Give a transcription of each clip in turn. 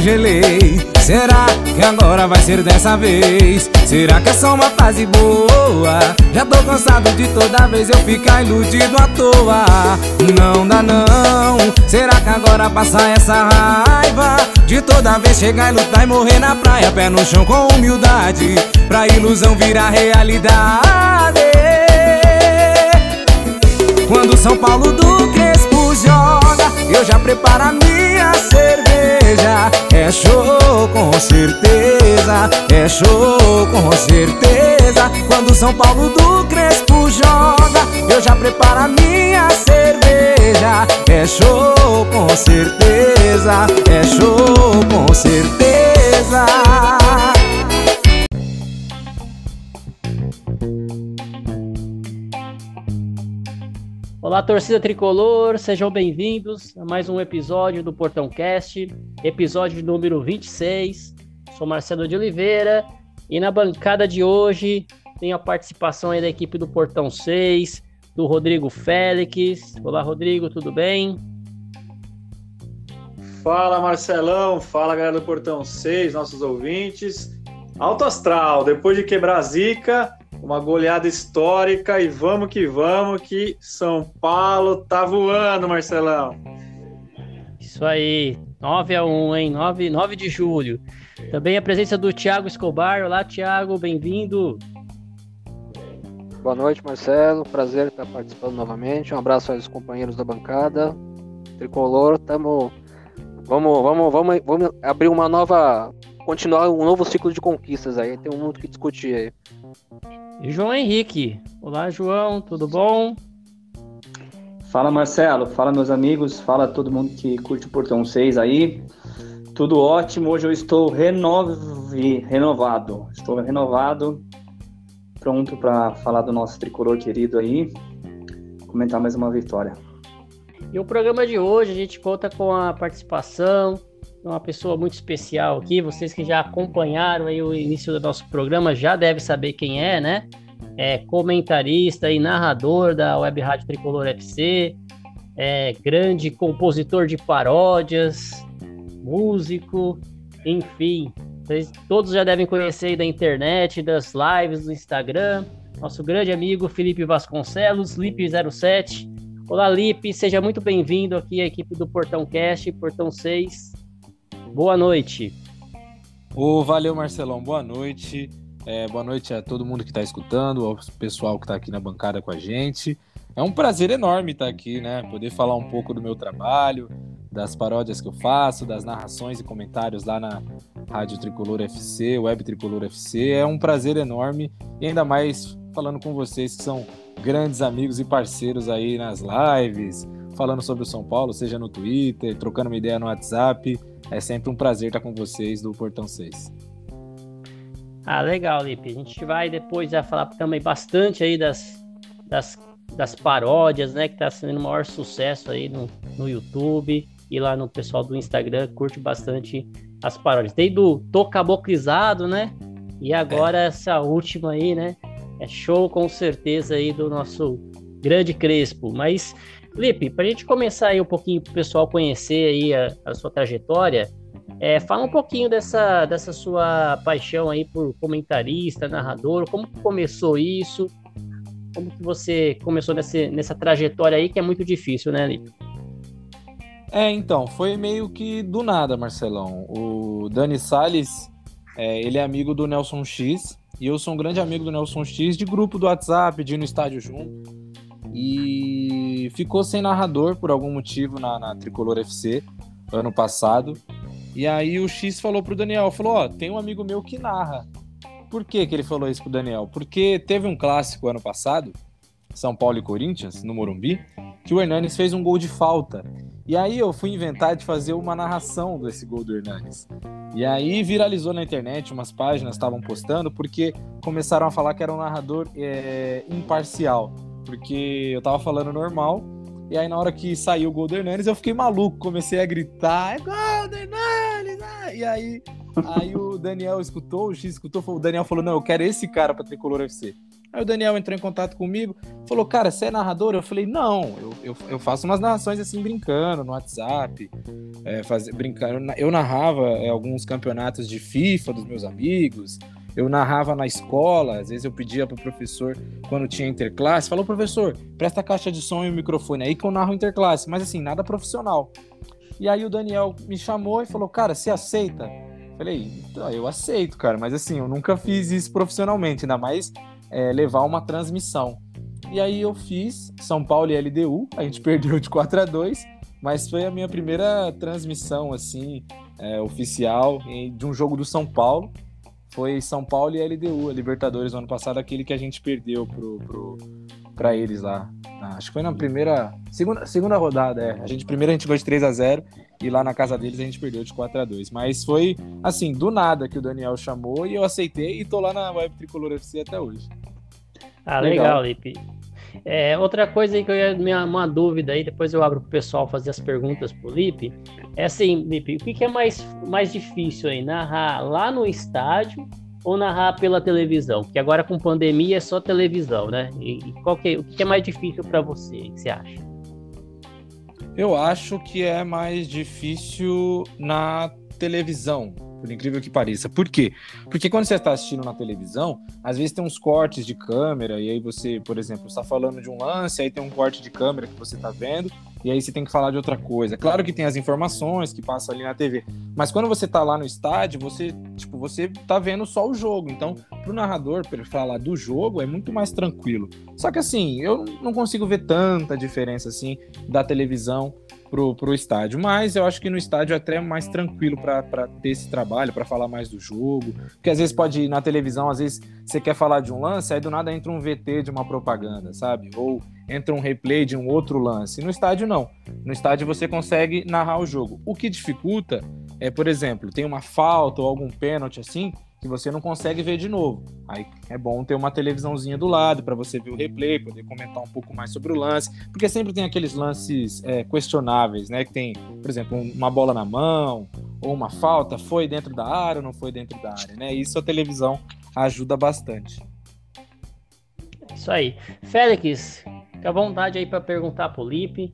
gelei. Será que agora vai ser dessa vez? Será que é só uma fase boa? Já tô cansado de toda vez eu ficar iludido à toa. Não dá não. Será que agora passa essa raiva? De toda vez chegar e lutar e morrer na praia, pé no chão com humildade, pra ilusão virar realidade. Quando São Paulo do Crespo joga, eu já preparo a minha cerveja. É show com certeza, é show com certeza. Quando São Paulo do Crespo joga, eu já preparo a minha cerveja. É show com certeza, é show com certeza. Olá, torcida tricolor, sejam bem-vindos a mais um episódio do Portão Cast, episódio número 26. Sou Marcelo de Oliveira e na bancada de hoje tem a participação aí da equipe do Portão 6, do Rodrigo Félix. Olá, Rodrigo, tudo bem? Fala, Marcelão, fala galera do Portão 6, nossos ouvintes. Alto Astral, depois de quebrar a zica, uma goleada histórica e vamos que vamos, que São Paulo tá voando, Marcelão. Isso aí, 9 a 1 hein? 9, 9 de julho. Também a presença do Thiago Escobar. Olá, Thiago, bem-vindo. Boa noite, Marcelo. Prazer estar participando novamente. Um abraço aos companheiros da bancada. Tricolor, tamo... vamos, vamos, vamos, vamos abrir uma nova. Continuar um novo ciclo de conquistas aí. Tem muito que discutir aí. E João Henrique. Olá, João, tudo bom? Fala, Marcelo. Fala, meus amigos. Fala todo mundo que curte o Portão 6 aí. Tudo ótimo. Hoje eu estou renove... renovado. Estou renovado. Pronto para falar do nosso tricolor querido aí. Comentar mais uma vitória. E o programa de hoje a gente conta com a participação uma pessoa muito especial aqui. Vocês que já acompanharam aí o início do nosso programa já devem saber quem é, né? É comentarista e narrador da Web Rádio Tricolor FC, é grande compositor de paródias, músico, enfim. Vocês todos já devem conhecer aí da internet, das lives do Instagram. Nosso grande amigo Felipe Vasconcelos, Lipe07. Olá, Lipe, seja muito bem-vindo aqui à equipe do Portão Cast, Portão 6. Boa noite. Ô, valeu, Marcelão. Boa noite. É, boa noite a todo mundo que está escutando, ao pessoal que está aqui na bancada com a gente. É um prazer enorme estar aqui, né? Poder falar um pouco do meu trabalho, das paródias que eu faço, das narrações e comentários lá na Rádio Tricolor FC, Web Tricolor FC. É um prazer enorme e ainda mais falando com vocês que são grandes amigos e parceiros aí nas lives, falando sobre o São Paulo, seja no Twitter, trocando uma ideia no WhatsApp. É sempre um prazer estar com vocês do Portão 6. Ah, legal, Lipe. A gente vai depois já falar também bastante aí das, das, das paródias, né? Que tá sendo o maior sucesso aí no, no YouTube e lá no pessoal do Instagram curte bastante as paródias. Tem do Tô Caboclizado, né? E agora é. essa última aí, né? É show com certeza aí do nosso grande Crespo. Mas Felipe, para a gente começar aí um pouquinho para o pessoal conhecer aí a, a sua trajetória, é, fala um pouquinho dessa, dessa sua paixão aí por comentarista, narrador, como começou isso, como que você começou nessa, nessa trajetória aí que é muito difícil, né, Lipe? É, então, foi meio que do nada, Marcelão. O Dani Salles, é, ele é amigo do Nelson X, e eu sou um grande amigo do Nelson X, de grupo do WhatsApp, de ir no estádio junto e ficou sem narrador por algum motivo na, na Tricolor FC ano passado. E aí o X falou pro Daniel, falou, ó, oh, tem um amigo meu que narra. Por que, que ele falou isso pro Daniel? Porque teve um clássico ano passado, São Paulo e Corinthians, no Morumbi, que o Hernanes fez um gol de falta. E aí eu fui inventar de fazer uma narração desse gol do Hernanes. E aí viralizou na internet, umas páginas estavam postando, porque começaram a falar que era um narrador é, imparcial porque eu tava falando normal. E aí, na hora que saiu o gol do Hernanes, eu fiquei maluco, comecei a gritar: é gol do Hernanes! Ah! E aí, aí o Daniel escutou, o X escutou, o Daniel falou: não, eu quero esse cara pra Tricolor FC. Aí o Daniel entrou em contato comigo, falou, cara, você é narrador? Eu falei, não, eu, eu, eu faço umas narrações assim, brincando no WhatsApp, é, faz, brincando. Eu narrava é, alguns campeonatos de FIFA dos meus amigos, eu narrava na escola, às vezes eu pedia pro professor, quando tinha interclasse, falou, professor, presta a caixa de som e o microfone, aí que eu narro interclasse, mas assim, nada profissional. E aí o Daniel me chamou e falou, cara, você aceita? Falei, então, eu aceito, cara, mas assim, eu nunca fiz isso profissionalmente, ainda mais é, levar uma transmissão. E aí eu fiz São Paulo e LDU, a gente perdeu de 4 a 2 mas foi a minha primeira transmissão assim é, oficial de um jogo do São Paulo. Foi São Paulo e LDU, a Libertadores no ano passado, aquele que a gente perdeu pro, pro, pra eles lá. Acho que foi na primeira. Segunda, segunda rodada, é. A gente, primeiro a gente ganhou de 3 a 0 e lá na casa deles a gente perdeu de 4 a 2 Mas foi assim, do nada que o Daniel chamou e eu aceitei e tô lá na Web Tricolor FC até hoje. Ah, legal, legal Lipe. É, outra coisa aí que eu ia, minha, uma dúvida aí, depois eu abro pro pessoal fazer as perguntas pro Lipe. É assim, Lipe, o que, que é mais, mais difícil aí? Narrar lá no estádio ou narrar pela televisão? Porque agora com pandemia é só televisão, né? E, e qual que é, o que é mais difícil para você? O que você acha? Eu acho que é mais difícil na televisão, por incrível que pareça. Por quê? Porque quando você está assistindo na televisão, às vezes tem uns cortes de câmera, e aí você, por exemplo, está falando de um lance, aí tem um corte de câmera que você está vendo, e aí você tem que falar de outra coisa. Claro que tem as informações que passam ali na TV, mas quando você está lá no estádio, você, tipo, você tá vendo só o jogo. Então, pro narrador para falar do jogo é muito mais tranquilo. Só que assim, eu não consigo ver tanta diferença assim da televisão pro, pro estádio. Mas eu acho que no estádio é até mais tranquilo para ter esse trabalho, para falar mais do jogo. Porque às vezes pode ir na televisão, às vezes você quer falar de um lance, aí do nada entra um VT de uma propaganda, sabe? Ou entra um replay de um outro lance. No estádio, não. No estádio você consegue narrar o jogo. O que dificulta é, por exemplo, tem uma falta ou algum pênalti assim, que você não consegue ver de novo. Aí é bom ter uma televisãozinha do lado para você ver o replay, poder comentar um pouco mais sobre o lance, porque sempre tem aqueles lances é, questionáveis, né? Que tem, por exemplo, uma bola na mão ou uma falta, foi dentro da área ou não foi dentro da área, né? Isso a televisão ajuda bastante. Isso aí. Félix, fica à vontade aí para perguntar pro Lipe.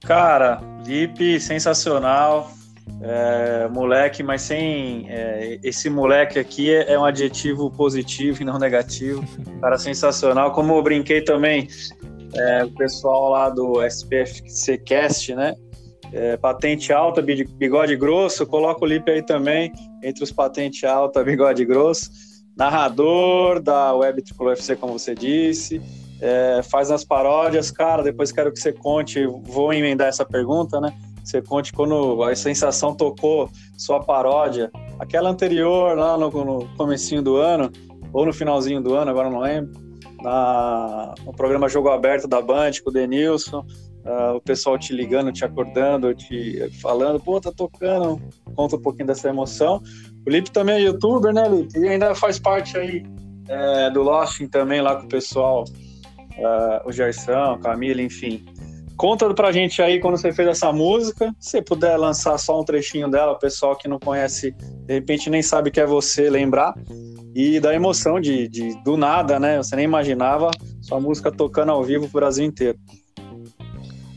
Cara, Lipe, sensacional. É, moleque, mas sem. É, esse moleque aqui é, é, um adjetivo positivo e não negativo. Cara, sensacional. Como eu brinquei também, é, o pessoal lá do SPFC Cast, né? É, patente alta, bigode grosso, coloca o Lipe aí também, entre os patente alta, bigode grosso. Narrador da Web Tricolor FC, como você disse. É, faz as paródias, cara. Depois quero que você conte. Vou emendar essa pergunta, né? Você conte quando a sensação tocou sua paródia, aquela anterior lá no, no comecinho do ano, ou no finalzinho do ano, agora não lembro, na, no programa Jogo Aberto da Band com o Denilson, uh, o pessoal te ligando, te acordando, te falando, pô, tá tocando, conta um pouquinho dessa emoção. O Lipe também é youtuber, né, Lipe? E ainda faz parte aí é, do Losting também lá com o pessoal, uh, o Gerson, Camila, enfim. Conta pra gente aí quando você fez essa música. Se puder lançar só um trechinho dela, o pessoal que não conhece, de repente nem sabe que é você lembrar. E da emoção de, de do nada, né? Você nem imaginava sua música tocando ao vivo pro Brasil inteiro.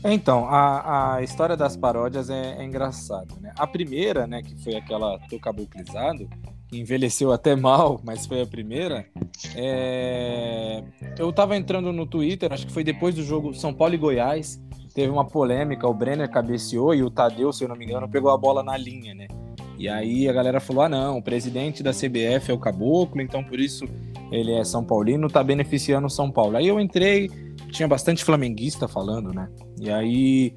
Então, a, a história das paródias é, é engraçada, né? A primeira, né, que foi aquela Tô que envelheceu até mal, mas foi a primeira. É... Eu tava entrando no Twitter, acho que foi depois do jogo São Paulo e Goiás, teve uma polêmica, o Brenner cabeceou e o Tadeu, se eu não me engano, pegou a bola na linha, né? E aí a galera falou: ah, não, o presidente da CBF é o Caboclo, então por isso ele é São Paulino, tá beneficiando São Paulo. Aí eu entrei, tinha bastante flamenguista falando, né? E aí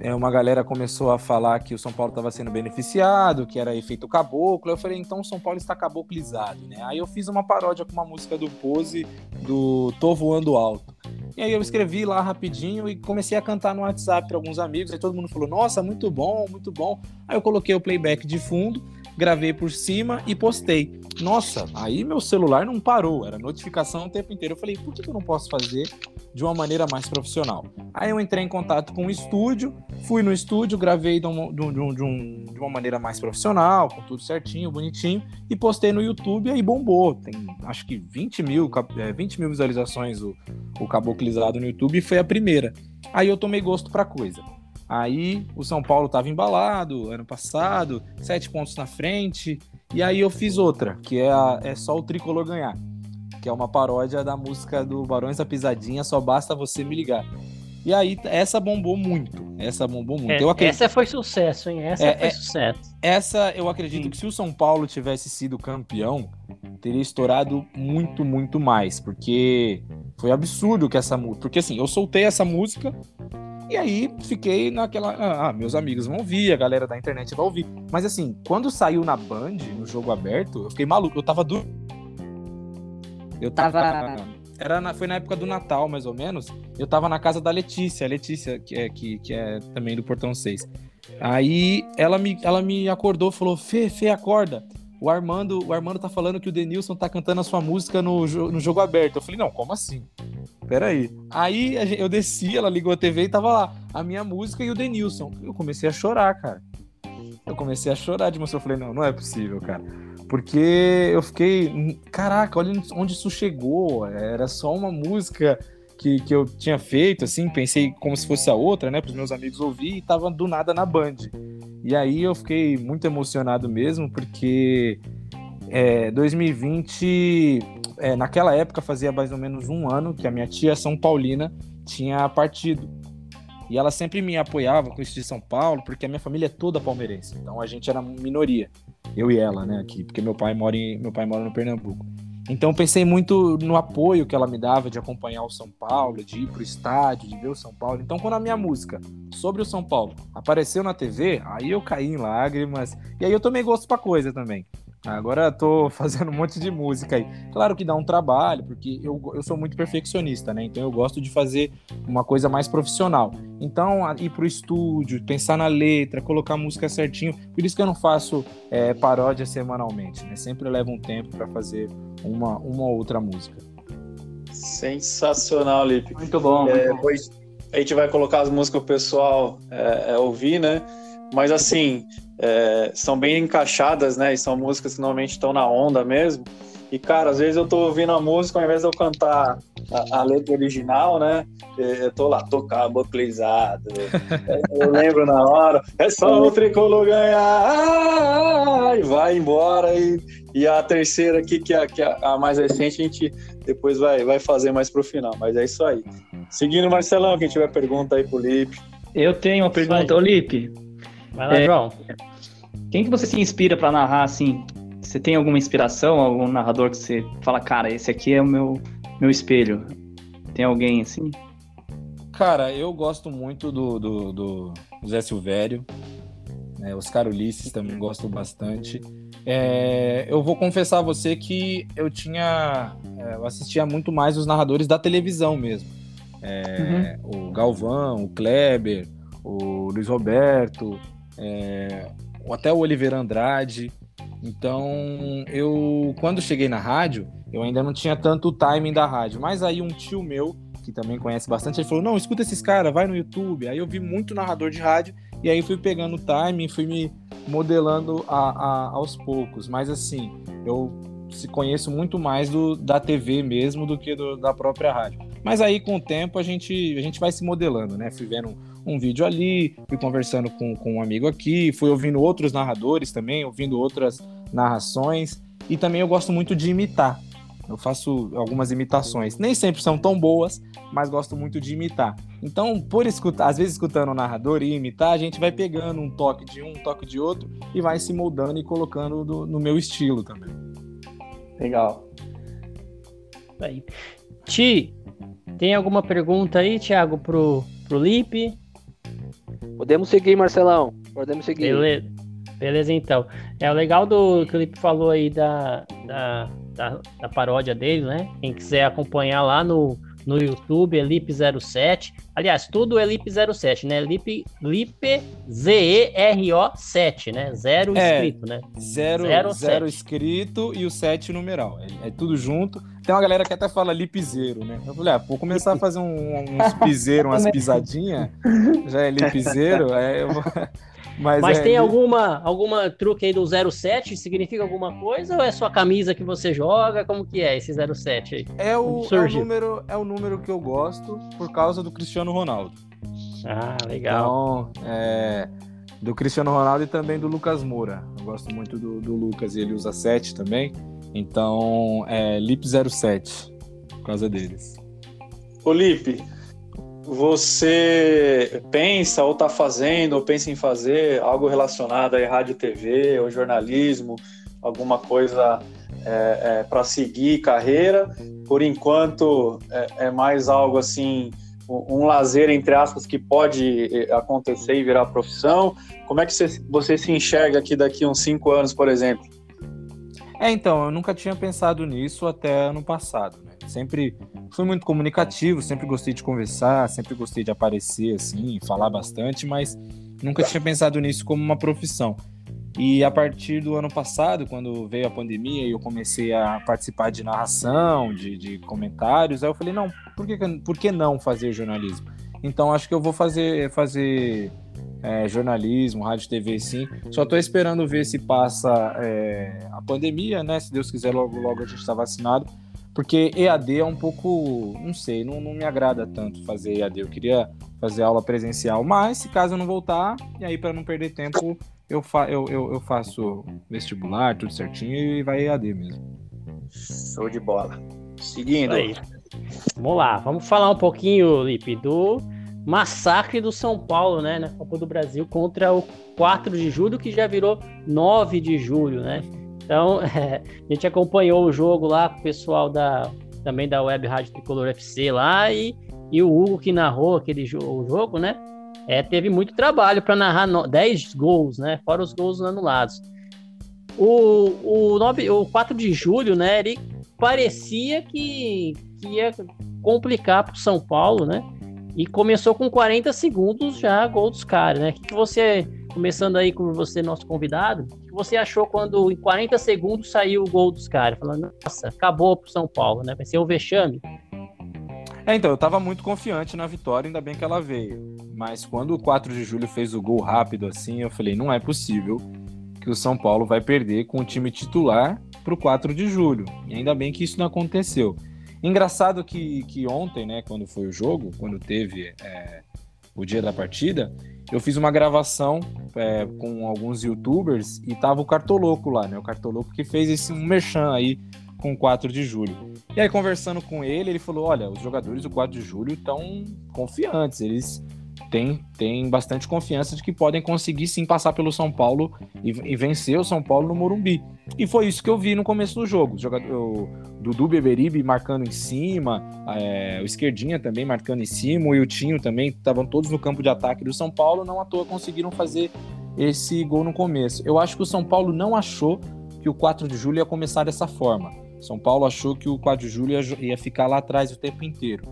é, uma galera começou a falar que o São Paulo estava sendo beneficiado, que era efeito caboclo. Eu falei, então o São Paulo está caboclizado, né? Aí eu fiz uma paródia com uma música do Pose, do Tô Voando Alto. E aí eu escrevi lá rapidinho e comecei a cantar no WhatsApp para alguns amigos. Aí todo mundo falou, nossa, muito bom, muito bom. Aí eu coloquei o playback de fundo, gravei por cima e postei. Nossa, aí meu celular não parou, era notificação o tempo inteiro. Eu falei, por que eu não posso fazer de uma maneira mais profissional. Aí eu entrei em contato com o estúdio, fui no estúdio, gravei de, um, de, um, de, um, de, uma maneira mais profissional, com tudo certinho, bonitinho, e postei no YouTube aí bombou. Tem acho que 20 mil, 20 é, mil visualizações o, o Caboclizado no YouTube e foi a primeira. Aí eu tomei gosto pra coisa. Aí o São Paulo estava embalado ano passado, sete pontos na frente. E aí eu fiz outra, que é, a, é só o tricolor ganhar, que é uma paródia da música do Barões da Pisadinha, só basta você me ligar. E aí essa bombou muito, essa bombou muito. É, acredito... Essa foi sucesso, hein? Essa é, foi é, sucesso. Essa eu acredito Sim. que se o São Paulo tivesse sido campeão, teria estourado muito, muito mais, porque foi absurdo que essa música, porque assim, eu soltei essa música e aí fiquei naquela. Ah, ah, meus amigos vão ouvir, a galera da internet vai ouvir. Mas assim, quando saiu na Band, no jogo aberto, eu fiquei maluco. Eu tava do. Eu tava. Era na... Foi na época do Natal, mais ou menos. Eu tava na casa da Letícia, a Letícia, que é, que, que é também do Portão 6. Aí ela me, ela me acordou falou: Fê, Fê, acorda. O Armando, o Armando tá falando que o Denilson tá cantando a sua música no, no jogo aberto. Eu falei, não, como assim? peraí. Aí eu desci, ela ligou a TV e tava lá, a minha música e o Denilson. Eu comecei a chorar, cara. Eu comecei a chorar de emoção. Eu falei, não, não é possível, cara. Porque eu fiquei, caraca, olha onde isso chegou. Era só uma música que, que eu tinha feito, assim, pensei como se fosse a outra, né, para os meus amigos ouvir e tava do nada na Band. E aí eu fiquei muito emocionado mesmo, porque é, 2020 é, naquela época fazia mais ou menos um ano que a minha tia São Paulina tinha partido. E ela sempre me apoiava com isso de São Paulo, porque a minha família é toda palmeirense. Então a gente era minoria, eu e ela, né, aqui, porque meu pai mora em, meu pai mora no Pernambuco. Então pensei muito no apoio que ela me dava de acompanhar o São Paulo, de ir pro estádio, de ver o São Paulo. Então quando a minha música sobre o São Paulo apareceu na TV, aí eu caí em lágrimas. E aí eu tomei gosto pra coisa também. Agora tô fazendo um monte de música aí. Claro que dá um trabalho, porque eu, eu sou muito perfeccionista, né? Então eu gosto de fazer uma coisa mais profissional. Então, ir pro estúdio, pensar na letra, colocar a música certinho. Por isso que eu não faço é, paródia semanalmente, né? Sempre levo um tempo para fazer uma, uma outra música. Sensacional, Lipe. Muito bom. É, muito bom. a gente vai colocar as músicas pro pessoal é, é ouvir, né? Mas assim, é, são bem encaixadas, né? E são músicas que normalmente estão na onda mesmo. E, cara, às vezes eu tô ouvindo a música, ao invés de eu cantar a, a letra original, né? Eu tô lá, tô caboclizado. eu lembro na hora, é só o tricolor ganhar, e vai embora. E, e a terceira aqui, que é, que é a mais recente, a gente depois vai, vai fazer mais pro final. Mas é isso aí. Seguindo, Marcelão, quem tiver pergunta aí pro Lipe. Eu tenho uma pergunta, ô Lipe. Vai lá, é, João. Quem que você se inspira para narrar assim? Você tem alguma inspiração, algum narrador que você fala, cara, esse aqui é o meu, meu espelho? Tem alguém assim? Cara, eu gosto muito do, do, do Zé Silvério. Né? Oscar Ulisses também gosto bastante. É, eu vou confessar a você que eu tinha. É, eu assistia muito mais os narradores da televisão mesmo. É, uhum. O Galvão, o Kleber, o Luiz Roberto, é, até o Oliveira Andrade. Então, eu, quando cheguei na rádio, eu ainda não tinha tanto o timing da rádio. Mas aí um tio meu, que também conhece bastante, ele falou: Não, escuta esses caras, vai no YouTube. Aí eu vi muito narrador de rádio, e aí fui pegando o timing, fui me modelando a, a, aos poucos. Mas assim, eu conheço muito mais do, da TV mesmo do que do, da própria rádio. Mas aí, com o tempo, a gente, a gente vai se modelando, né? Fui vendo um vídeo ali, fui conversando com, com um amigo aqui, fui ouvindo outros narradores também, ouvindo outras narrações. E também eu gosto muito de imitar. Eu faço algumas imitações. Nem sempre são tão boas, mas gosto muito de imitar. Então, por escutar, às vezes escutando o narrador e imitar, a gente vai pegando um toque de um, um toque de outro e vai se moldando e colocando do, no meu estilo também. Legal. Aí. Ti, tem alguma pergunta aí, Thiago, pro, pro Lipe? Podemos seguir, Marcelão. Podemos seguir. Beleza, Beleza então. É o legal do que o Felipe falou aí da, da, da, da, paródia dele, né? Quem quiser acompanhar lá no, no YouTube, é Lip07. Aliás, tudo é Lip07, né? Lip, Lip Z-E-R-O 7, né? Zero É. escrito, né? Zero, Zero, zero, escrito e o 7 numeral. É, é tudo junto. Tem uma galera que até fala lipzeiro, né? Eu falei, ah, vou começar a fazer um- uns piseiros, umas pisadinhas. Já é lipzeiro. É, eu vou- Mas, Mas é, tem alguma, alguma truque aí do 07? Significa alguma coisa? Ou é só a camisa que você joga? Como que é esse 07 aí? É o, é, o número, é o número que eu gosto por causa do Cristiano Ronaldo. Ah, legal. Então, é, do Cristiano Ronaldo e também do Lucas Moura. Eu gosto muito do, do Lucas e ele usa 7 também. Então, é Lip 07, por causa deles. Ô Lipe, você pensa ou está fazendo ou pensa em fazer algo relacionado a rádio TV ou jornalismo, alguma coisa para seguir carreira? Por enquanto é, é mais algo assim, um, lazer entre aspas que pode eh, acontecer e virar profissão. Como é que você, você se enxerga aqui daqui uns cinco anos, por exemplo? É, então, eu nunca tinha pensado nisso até ano passado, né? Sempre fui muito comunicativo, sempre gostei de conversar, sempre gostei de aparecer, assim, falar bastante, mas nunca tinha pensado nisso como uma profissão. E a partir do ano passado, quando veio a pandemia e eu comecei a participar de narração, de, de comentários, aí eu falei, não, por que, por que não fazer jornalismo? Então acho que eu vou fazer, fazer é, jornalismo, rádio TV sim. Só tô esperando ver se passa é, a pandemia, né? Se Deus quiser, logo, logo a gente tá vacinado. Porque EAD é um pouco, não sei, não, não me agrada tanto fazer EAD. Eu queria fazer aula presencial, mas se caso eu não voltar, e aí para não perder tempo, eu, fa eu, eu, eu faço vestibular, tudo certinho, e vai EAD mesmo. Show de bola. Seguindo. Aí. Vamos lá, vamos falar um pouquinho, Lipe, do massacre do São Paulo, né, na Copa do Brasil contra o 4 de julho, que já virou 9 de julho, né? Então, é, a gente acompanhou o jogo lá com o pessoal da também da Web Rádio Tricolor FC lá e, e o Hugo que narrou aquele jo o jogo, né? É, teve muito trabalho para narrar no 10 gols, né? Fora os gols anulados. O, o, 9, o 4 de julho, né? Ele parecia que, que ia complicar para o São Paulo, né? E começou com 40 segundos já gol dos caras, né? O que, que você, começando aí com você, nosso convidado, o que você achou quando em 40 segundos saiu o gol dos caras? Falando, nossa, acabou pro São Paulo, né? Vai ser o vexame. É, então, eu tava muito confiante na vitória, ainda bem que ela veio. Mas quando o 4 de julho fez o gol rápido assim, eu falei, não é possível que o São Paulo vai perder com o time titular pro 4 de julho. E ainda bem que isso não aconteceu. Engraçado que, que ontem, né, quando foi o jogo, quando teve é, o dia da partida, eu fiz uma gravação é, com alguns youtubers e tava o Cartoloco lá, né? O Cartoloco que fez esse um merchan aí com o 4 de julho. E aí, conversando com ele, ele falou: olha, os jogadores do 4 de julho estão confiantes, eles têm, têm bastante confiança de que podem conseguir sim passar pelo São Paulo e, e vencer o São Paulo no Morumbi. E foi isso que eu vi no começo do jogo. O, jogador, o Dudu Beberibe marcando em cima, é, o Esquerdinha também marcando em cima, o Iltinho também, estavam todos no campo de ataque do São Paulo, não à toa conseguiram fazer esse gol no começo. Eu acho que o São Paulo não achou que o 4 de julho ia começar dessa forma. São Paulo achou que o 4 de julho ia, ia ficar lá atrás o tempo inteiro.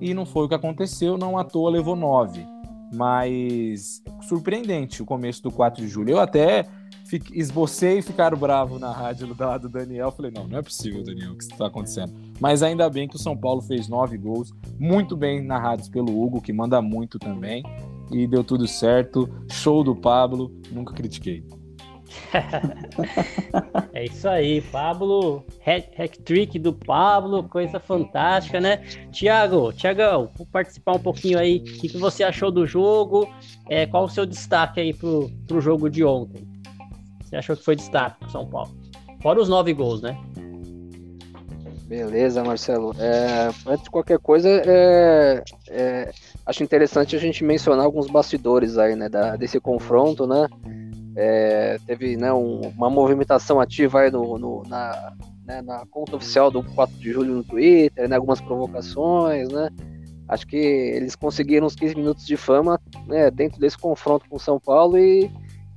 E não foi o que aconteceu, não à toa levou 9. Mas surpreendente o começo do 4 de julho. Eu até fiquei, esbocei e ficaram bravo na rádio do, do Daniel. Falei, não, não é possível, Daniel, o que está acontecendo. Mas ainda bem que o São Paulo fez nove gols, muito bem narrados pelo Hugo, que manda muito também. E deu tudo certo. Show do Pablo, nunca critiquei. É isso aí, Pablo, hack-trick do Pablo, coisa fantástica, né? Tiago, Tiagão, vou participar um pouquinho aí. O que, que você achou do jogo? É, qual o seu destaque aí pro, pro jogo de ontem? Você achou que foi destaque pro São Paulo? Fora os nove gols, né? Beleza, Marcelo. É, antes de qualquer coisa, é, é, acho interessante a gente mencionar alguns bastidores aí, né, da, desse confronto, né? É, teve né, um, uma movimentação ativa aí no, no, na, né, na conta oficial do 4 de julho no Twitter, né, algumas provocações, né? Acho que eles conseguiram uns 15 minutos de fama né, dentro desse confronto com São Paulo e,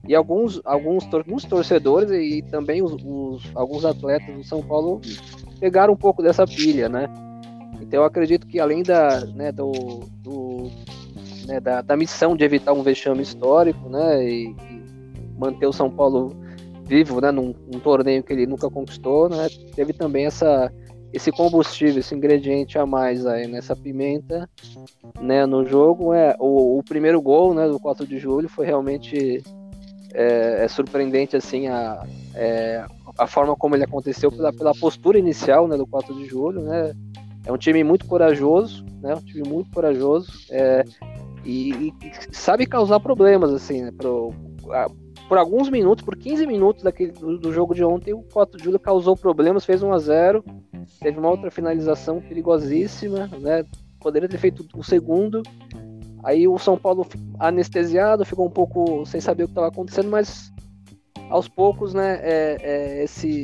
e alguns, alguns, alguns torcedores e também os, os, alguns atletas do São Paulo pegaram um pouco dessa pilha, né? Então eu acredito que além da, né, do, do né, da, da, missão de evitar um vexame histórico, né, e, e manter o São Paulo vivo, né, num, num, torneio que ele nunca conquistou, né, teve também essa esse combustível, esse ingrediente a mais aí nessa pimenta, né, no jogo é o, o primeiro gol, né, do 4 de julho foi realmente é, é surpreendente assim a, é, a forma como ele aconteceu pela, pela postura inicial, né, do 4 de julho, né, é um time muito corajoso, né, um time muito corajoso, é, e, e, sabe causar problemas, assim, né? Pro, a, por alguns minutos, por 15 minutos daquele, do, do, jogo de ontem, o 4 de julho causou problemas, fez 1 a 0 teve uma outra finalização perigosíssima, né? Poderia ter feito o segundo. Aí o São Paulo anestesiado, ficou um pouco sem saber o que estava acontecendo, mas aos poucos, né, é, é, esse,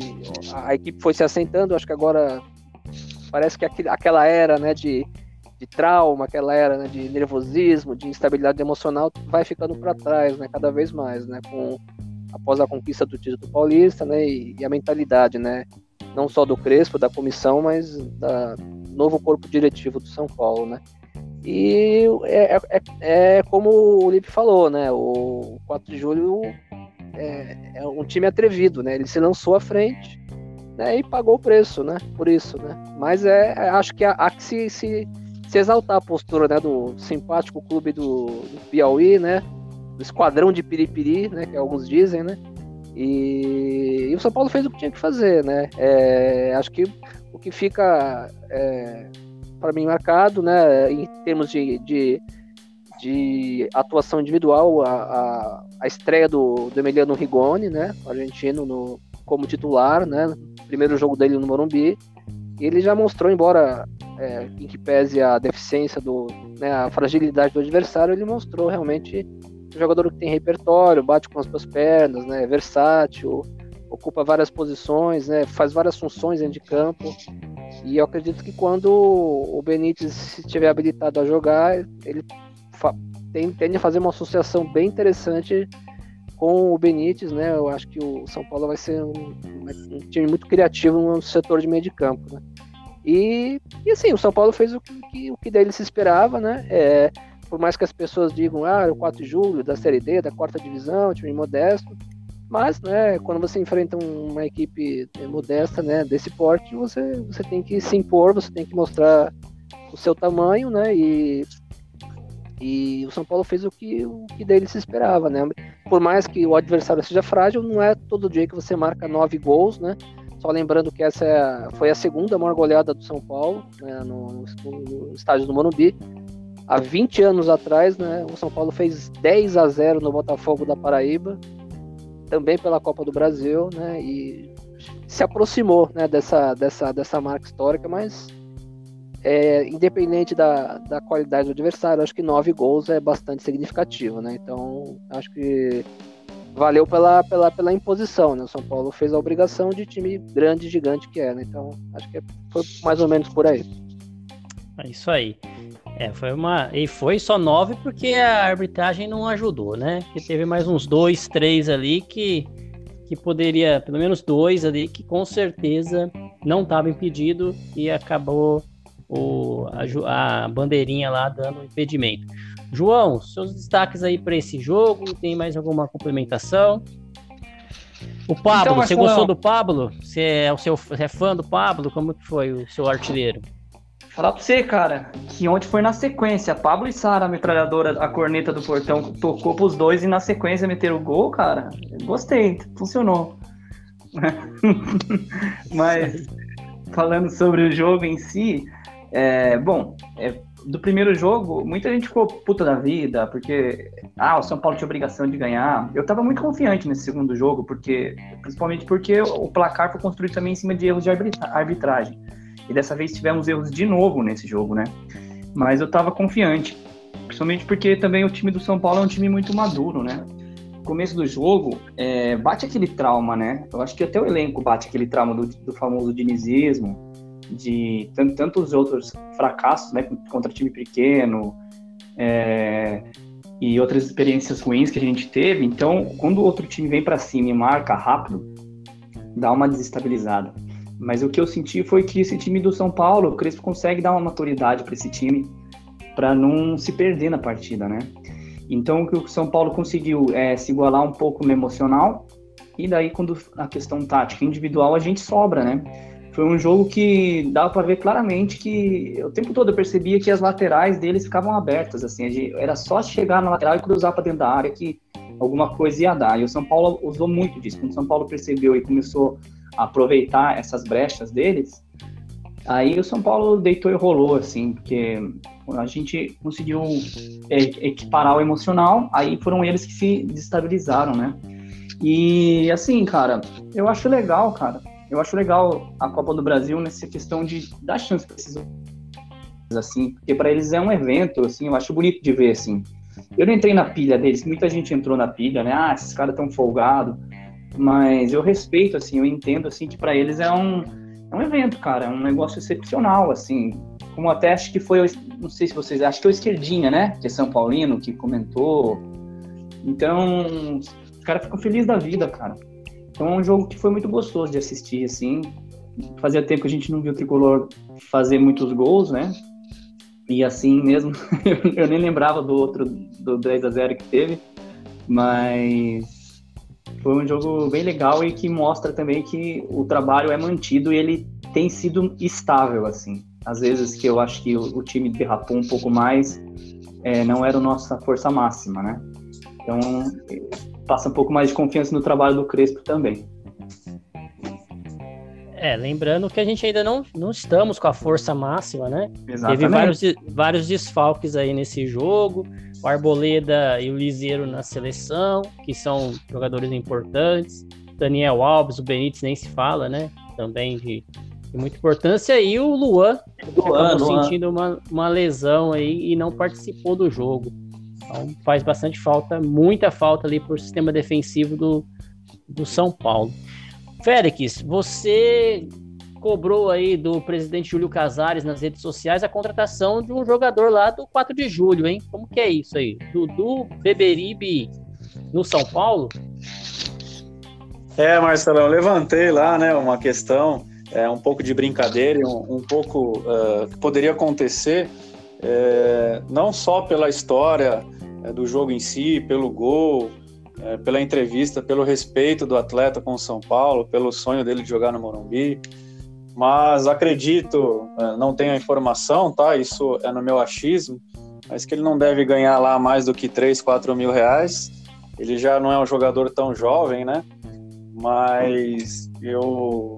a equipe foi se assentando. Acho que agora parece que aquela era, né, de de trauma, aquela era né, de nervosismo, de instabilidade emocional, vai ficando para trás, né, cada vez mais, né, com após a conquista do título paulista, né, e, e, a mentalidade, né, não só do Crespo, da comissão, mas da novo corpo diretivo do São Paulo, né. E é, é, é como o Lipe falou, né, o 4 de julho é, é um time atrevido, né, ele se lançou à frente, né, e pagou o preço, né, por isso, né. Mas é, acho que há, há que se, se se exaltar a postura né, do simpático clube do, do Piauí, né? Do esquadrão de Piripiri, né? Que alguns dizem, né? E, e o São Paulo fez o que tinha que fazer, né? É, acho que o que fica é, para mim marcado, né? Em termos de, de, de atuação individual, a, a, a, estreia do, do Emiliano Rigoni, né? Argentino no, como titular, né? Primeiro jogo dele no Morumbi. Ele já mostrou, embora é, em que pese a deficiência do, né, a fragilidade do adversário, ele mostrou realmente um jogador que tem repertório, bate com as duas pernas, né, é versátil, ocupa várias posições, né, faz várias funções dentro de campo. E eu acredito que quando o Benítez estiver habilitado a jogar, ele tende a fazer uma associação bem interessante com o Benítez, né? Eu acho que o São Paulo vai ser um, um time muito criativo no setor de meio de campo, né? E, e assim, o São Paulo fez o que, o que dele se esperava, né? É, por mais que as pessoas digam, ah, é o 4 de julho da Série D, da quarta divisão, time modesto, mas, né, quando você enfrenta uma equipe modesta, né, desse porte, você, você tem que se impor, você tem que mostrar o seu tamanho, né, e, e o São Paulo fez o que, o que dele se esperava, né, por mais que o adversário seja frágil, não é todo dia que você marca nove gols, né, só lembrando que essa é, foi a segunda maior goleada do São Paulo, né, no, no, no, estádio do Morumbi. Há 20 anos atrás, né, o São Paulo fez 10 a 0 no Botafogo da Paraíba, também pela Copa do Brasil, né, e se aproximou né, dessa, dessa, dessa marca histórica, mas é, independente da, da qualidade do adversário, acho que nove gols é bastante significativo, né? Então, acho que valeu pela, pela, pela imposição, né? O São Paulo fez a obrigação de time grande, gigante que é, né? Então, acho que foi mais ou menos por aí. É isso aí. É, foi uma. E foi só nove porque a arbitragem não ajudou, né? Que teve mais uns dois, três ali que, que poderia, pelo menos dois ali, que com certeza não estava impedido e acabou o, a, a bandeirinha lá dando impedimento. João, seus destaques aí para esse jogo, tem mais alguma complementação? O Pablo, então, você gostou do Pablo? Você é o seu é fã do Pablo? Como que foi o seu artilheiro? Falar pra você, cara, que ontem foi na sequência. Pablo e Sara, a metralhadora, a corneta do portão, tocou pros dois e na sequência meteram o gol, cara. Gostei, funcionou. Mas falando sobre o jogo em si, é, bom, é, do primeiro jogo, muita gente ficou puta da vida, porque ah, o São Paulo tinha obrigação de ganhar. Eu tava muito confiante nesse segundo jogo, porque principalmente porque o placar foi construído também em cima de erros de arbitragem. E dessa vez tivemos erros de novo nesse jogo, né? Mas eu tava confiante, principalmente porque também o time do São Paulo é um time muito maduro, né? Começo do jogo, é, bate aquele trauma, né? Eu acho que até o elenco bate aquele trauma do, do famoso dinizismo, de tantos outros fracassos, né, contra time pequeno é, e outras experiências ruins que a gente teve. Então, quando outro time vem para cima e marca rápido, dá uma desestabilizada. Mas o que eu senti foi que esse time do São Paulo, o Crespo consegue dar uma maturidade para esse time para não se perder na partida, né? Então o que o São Paulo conseguiu é se igualar um pouco no emocional e daí quando a questão tática individual a gente sobra, né? Foi um jogo que dava para ver claramente que o tempo todo eu percebia que as laterais deles ficavam abertas, assim, era só chegar na lateral e cruzar para dentro da área que alguma coisa ia dar. E o São Paulo usou muito disso. Quando o São Paulo percebeu e começou a aproveitar essas brechas deles, aí o São Paulo deitou e rolou, assim, porque a gente conseguiu é, equiparar o emocional, aí foram eles que se destabilizaram, né? E assim, cara, eu acho legal, cara eu acho legal a Copa do Brasil nessa questão de dar chance para esses assim, porque para eles é um evento, assim, eu acho bonito de ver assim. Eu não entrei na pilha deles, muita gente entrou na pilha, né? Ah, esses caras tão folgado, mas eu respeito assim, eu entendo assim que para eles é um é um evento, cara, é um negócio excepcional, assim. Como até acho que foi, não sei se vocês, acho que foi o Esquerdinha, né? Que é São Paulino, que comentou. Então, os caras ficam felizes da vida, cara. Então é um jogo que foi muito gostoso de assistir, assim. Fazia tempo que a gente não viu o Tricolor fazer muitos gols, né? E assim mesmo, eu nem lembrava do outro, do 10 a 0 que teve, mas foi um jogo bem legal e que mostra também que o trabalho é mantido e ele tem sido estável, assim. Às vezes que eu acho que o, time derrapou um pouco mais, é, não era a nossa força máxima, né? Então, passa um pouco mais de confiança no trabalho do Crespo também. É, lembrando que a gente ainda não, não estamos com a força máxima, né? Exatamente. Teve vários, vários desfalques aí nesse jogo. O Arboleda e o Liseiro na seleção, que são jogadores importantes. Daniel Alves, o Benítez nem se fala, né? Também de, de muita importância. E o Luan, Luan, Luan. sentindo uma, uma lesão aí e não participou do jogo. Então faz bastante falta, muita falta ali o sistema defensivo do, do São Paulo. Félix, você cobrou aí do presidente Júlio Casares nas redes sociais a contratação de um jogador lá do 4 de julho, hein? Como que é isso aí? Dudu Beberibe no São Paulo? É, Marcelão, levantei lá, né, uma questão, é, um pouco de brincadeira, um, um pouco uh, que poderia acontecer, é, não só pela história é, do jogo em si, pelo gol, é, pela entrevista, pelo respeito do atleta com o São Paulo, pelo sonho dele de jogar no Morumbi. Mas acredito, é, não tenho a informação, tá? Isso é no meu achismo, mas que ele não deve ganhar lá mais do que 3, 4 mil reais. Ele já não é um jogador tão jovem, né? Mas eu,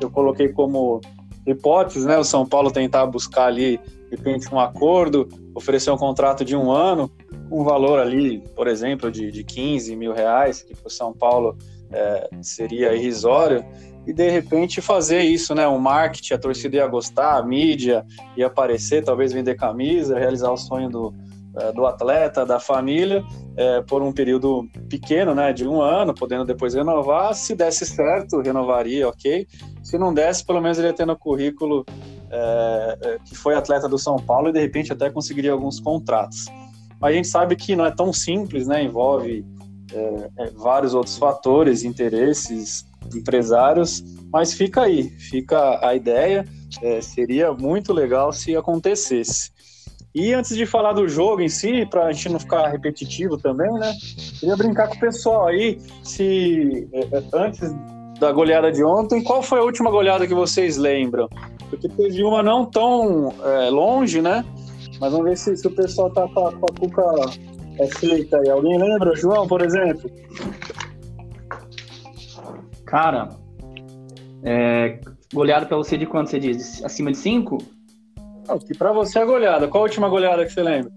eu coloquei como hipótese, né? O São Paulo tentar buscar ali, de repente, um acordo, oferecer um contrato de um ano, um valor ali, por exemplo, de, de 15 mil reais, que para São Paulo é, seria irrisório, e de repente fazer isso, né? Um marketing, a torcida ia gostar, a mídia ia aparecer, talvez vender camisa, realizar o sonho do, é, do atleta, da família, é, por um período pequeno, né? De um ano, podendo depois renovar. Se desse certo, renovaria, ok. Se não desse, pelo menos ele ia ter no currículo é, é que foi atleta do São Paulo e de repente até conseguiria alguns contratos. Mas a gente sabe que não é tão simples, né? Envolve é, é, vários outros fatores, interesses, empresários, mas fica aí, fica a ideia. É, seria muito legal se acontecesse. E antes de falar do jogo em si, para a gente não ficar repetitivo também, né? Queria brincar com o pessoal aí, se é, é, antes da goleada de ontem, qual foi a última goleada que vocês lembram? Porque teve uma não tão é, longe, né? Mas vamos ver se, se o pessoal tá com a, com a cuca é feita aí. Alguém lembra, João, por exemplo? Cara, é, goleada pra você de quanto você diz? Acima de 5? Que pra você é goleada. Qual a última goleada que você lembra?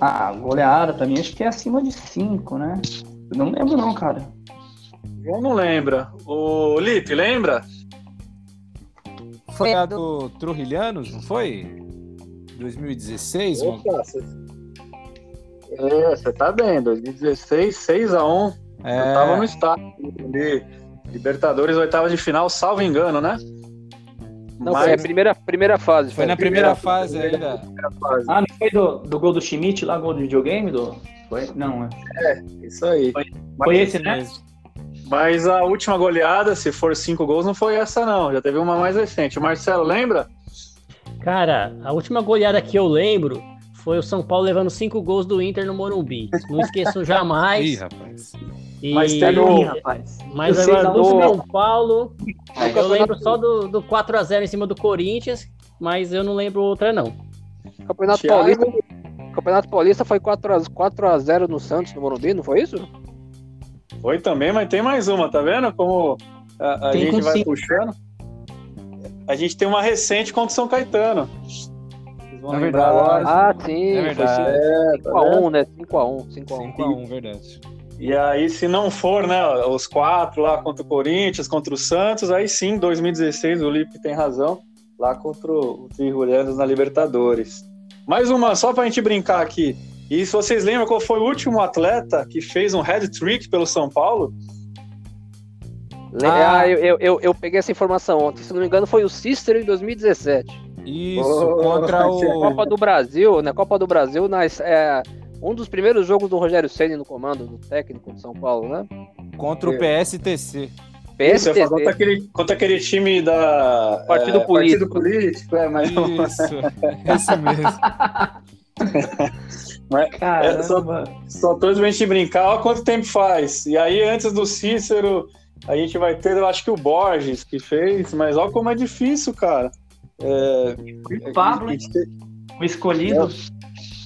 Ah, goleada pra mim acho que é acima de 5, né? Eu não lembro não, cara. João não lembra. O Lipe, lembra? Foi a do Trujilhanos, não foi? 2016? Opa, você... É, você tá bem, 2016, 6x1. É... Eu tava no estádio de Libertadores, oitava de final, salvo engano, né? Não, Mas... foi a primeira, primeira fase. Foi, na primeira, primeira fase ainda. Primeira fase. Ah, não foi do, do gol do Schmidt lá, gol do videogame? Do... Foi? Não, é. É, isso aí. Foi, foi esse, né? Mas a última goleada, se for cinco gols, não foi essa, não. Já teve uma mais recente. O Marcelo, lembra? Cara, a última goleada que eu lembro foi o São Paulo levando cinco gols do Inter no Morumbi. Não esqueço jamais. Ih, rapaz. E... Mas um- rapaz. Mas Eu agora do. São Paulo, eu lembro só do, do 4x0 em cima do Corinthians, mas eu não lembro outra, não. Campeonato Thiago? Paulista. Campeonato Paulista foi 4x0 no Santos, no Morumbi, não foi isso? Foi também, mas tem mais uma, tá vendo? Como a, a Tem gente vai cinco. puxando. A gente tem uma recente contra o São Caetano. Vocês vão É lembrar agora. Ah, sim. É verdade. É, tá vendo? 5x1, né? 5x1. 5x1. 5x1, verdade. E aí, se não for, né, os quatro lá contra o Corinthians, contra o Santos, aí sim, 2016, o Lipe tem razão, lá contra o Trijulianos na Libertadores. Mais uma, só pra gente brincar aqui. E se vocês lembram qual foi o último atleta que fez um hat-trick pelo São Paulo? Le- Ah. Ah, eu, eu, eu, eu peguei essa informação ontem. Se não me engano, foi o Cícero em 2017. Isso, Oh, contra Copa o. do Brasil, na Copa do Brasil, nas, é, um dos primeiros jogos do Rogério Ceni no comando, do técnico de São Paulo, né? Contra o PSTC. Isso, eu ia falar, PSTC. contra aquele, contra aquele time da... Partido é, Político. Partido Político, é, mas... Isso, esse mesmo. mas Caramba. Só gente brincar, olha quanto tempo faz. E aí, antes do Cícero, a gente vai ter, eu acho que o Borges que fez, mas olha como é difícil, cara. É, O Pablo, tem- o escolhido.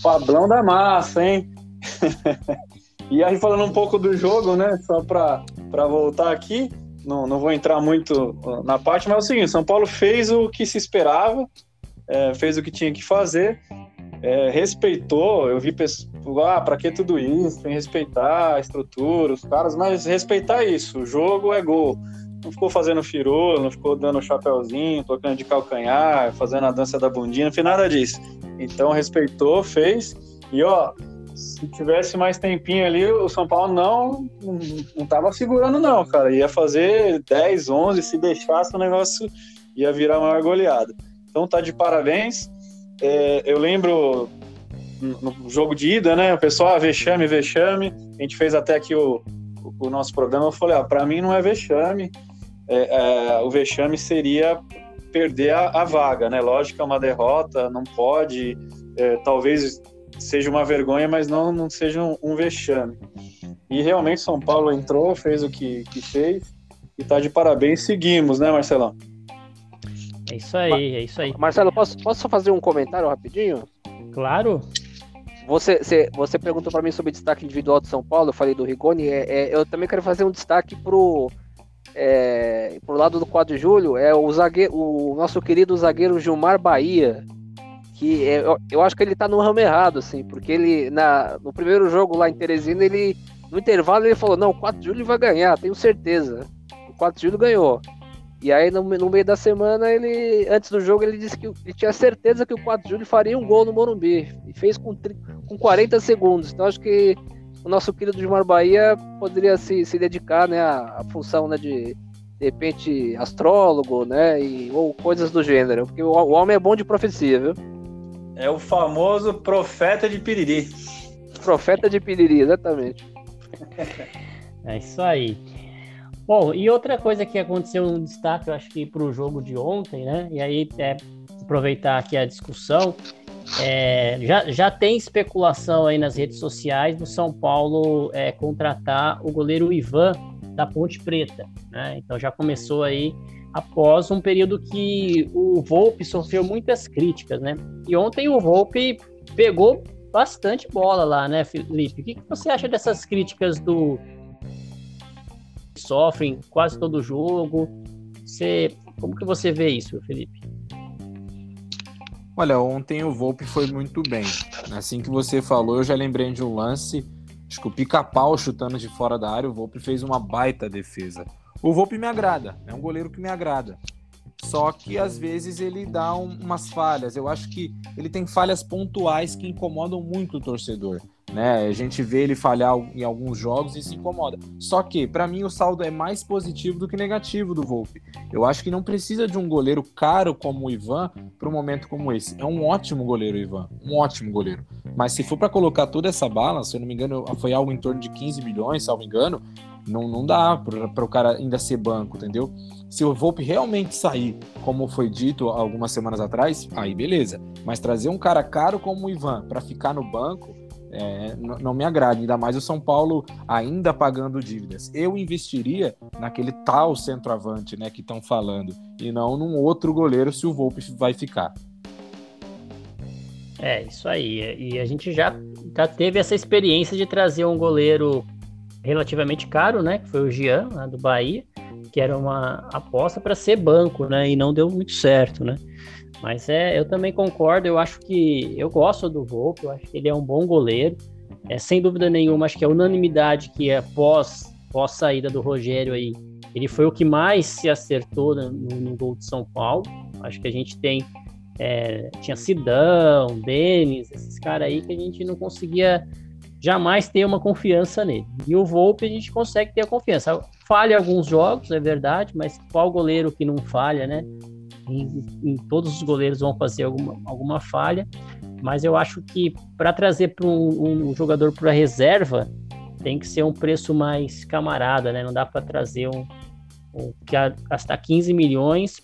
Pablão da massa, hein? e aí, falando um pouco do jogo, né? Só pra voltar aqui, não, não vou entrar muito na parte, mas é o seguinte: São Paulo fez o que se esperava, é, fez o que tinha que fazer, é, respeitou. Eu vi pessoas, ah, pra que tudo isso? Tem que respeitar a estrutura, os caras, mas respeitar isso. O jogo é gol. Não ficou fazendo firula, não ficou dando chapéuzinho, tocando de calcanhar, fazendo a dança da bundinha, não fez nada disso. Então respeitou, fez. E ó, se tivesse mais tempinho ali, o São Paulo não, não, tava segurando, não, cara. Ia fazer 10, 11, se deixasse o negócio ia virar maior goleada. Então tá de parabéns. É, eu lembro no jogo de ida, né? O pessoal, ah, vexame, vexame. A gente fez até aqui o, o, o nosso programa. Eu falei, ah, pra mim não é vexame. É, é, o vexame seria perder a, a vaga, né? Lógico que é uma derrota, não pode. é, talvez seja uma vergonha, mas não, não seja um, um vexame. E realmente São Paulo entrou, fez o que, que fez e tá de parabéns. Seguimos, né, Marcelão? É isso aí, é isso aí. Marcelo, posso, posso só fazer um comentário rapidinho? Claro. Você, você, você perguntou para mim sobre destaque individual de São Paulo, eu falei do Rigoni. É, é, eu também quero fazer um destaque pro, é, pro lado do 4 de julho. É o, zagueiro, o nosso querido zagueiro Gilmar Bahia. Que é, eu, eu acho que ele tá no ramo errado, assim, porque ele, na, no primeiro jogo lá em Teresina, ele, no intervalo, ele falou: Não, o 4 de julho vai ganhar, tenho certeza. O 4 de julho ganhou. E aí, no, no meio da semana, ele, antes do jogo, ele disse que ele tinha certeza que o 4 de julho faria um gol no Morumbi. E fez com, com 40 segundos. Então, acho que o nosso querido Gilmar Bahia poderia se, se dedicar né, à, à função né, de, de repente, astrólogo, né? E, ou coisas do gênero. Porque o, o homem é bom de profecia, viu? É o famoso profeta de Piriri. Profeta de Piriri, exatamente. É isso aí. Bom, e outra coisa que aconteceu um destaque, eu acho que para o jogo de ontem, né? E aí é aproveitar aqui a discussão. é, já, já tem especulação aí nas redes sociais do São Paulo é, contratar o goleiro Ivan da Ponte Preta, né? Então já começou aí após um período que o Volpe sofreu muitas críticas, né? E ontem o Volpe pegou bastante bola lá, né, Felipe? O que, que você acha dessas críticas do sofrem quase todo jogo? Você, como que você vê isso, Felipe? Olha, ontem o Volpe foi muito bem. Assim que você falou, eu já lembrei de um lance. Acho que o pica-pau chutando de fora da área, o Volpe fez uma baita defesa. O Volpe me agrada, é um goleiro que me agrada. Só que às vezes ele dá um- umas falhas. Eu acho que ele tem falhas pontuais que incomodam muito o torcedor. Né? A gente vê ele falhar em alguns jogos e se incomoda. Só que, para mim, o saldo é mais positivo do que negativo do Volpe. Eu acho que não precisa de um goleiro caro como o Ivan para um momento como esse. É um ótimo goleiro, Ivan. Um ótimo goleiro. Mas se for para colocar toda essa bala, se eu não me engano, foi algo em torno de 15 milhões, salvo engano, Não, não dá para o cara ainda ser banco, entendeu? Se o Volpe realmente sair, como foi dito algumas semanas atrás, aí beleza. Mas trazer um cara caro como o Ivan para ficar no banco, é, não me agrada, ainda mais o São Paulo ainda pagando dívidas. Eu investiria naquele tal centroavante, né, que estão falando, e não num outro goleiro se o Volpe vai ficar. É, isso aí. E a gente já, já teve essa experiência de trazer um goleiro relativamente caro, né, que foi o Jean, lá do Bahia, que era uma aposta para ser banco, né, e não deu muito certo, né. Mas é, eu também concordo, eu acho que eu gosto do Volpe, eu acho que ele é um bom goleiro. É, sem dúvida nenhuma, acho que a unanimidade que é pós, pós saída do Rogério aí, ele foi o que mais se acertou no, no gol de São Paulo. Acho que a gente tem é, tinha Sidão, Denis, esses caras aí que a gente não conseguia jamais ter uma confiança nele. E o Volpe a gente consegue ter a confiança. Falha alguns jogos, é verdade, mas qual goleiro que não falha, né? Em, todos os goleiros vão fazer alguma, alguma falha, mas eu acho que para trazer para um, um, jogador para reserva tem que ser um preço mais camarada, né? Não dá para trazer um, um gastar 15 milhões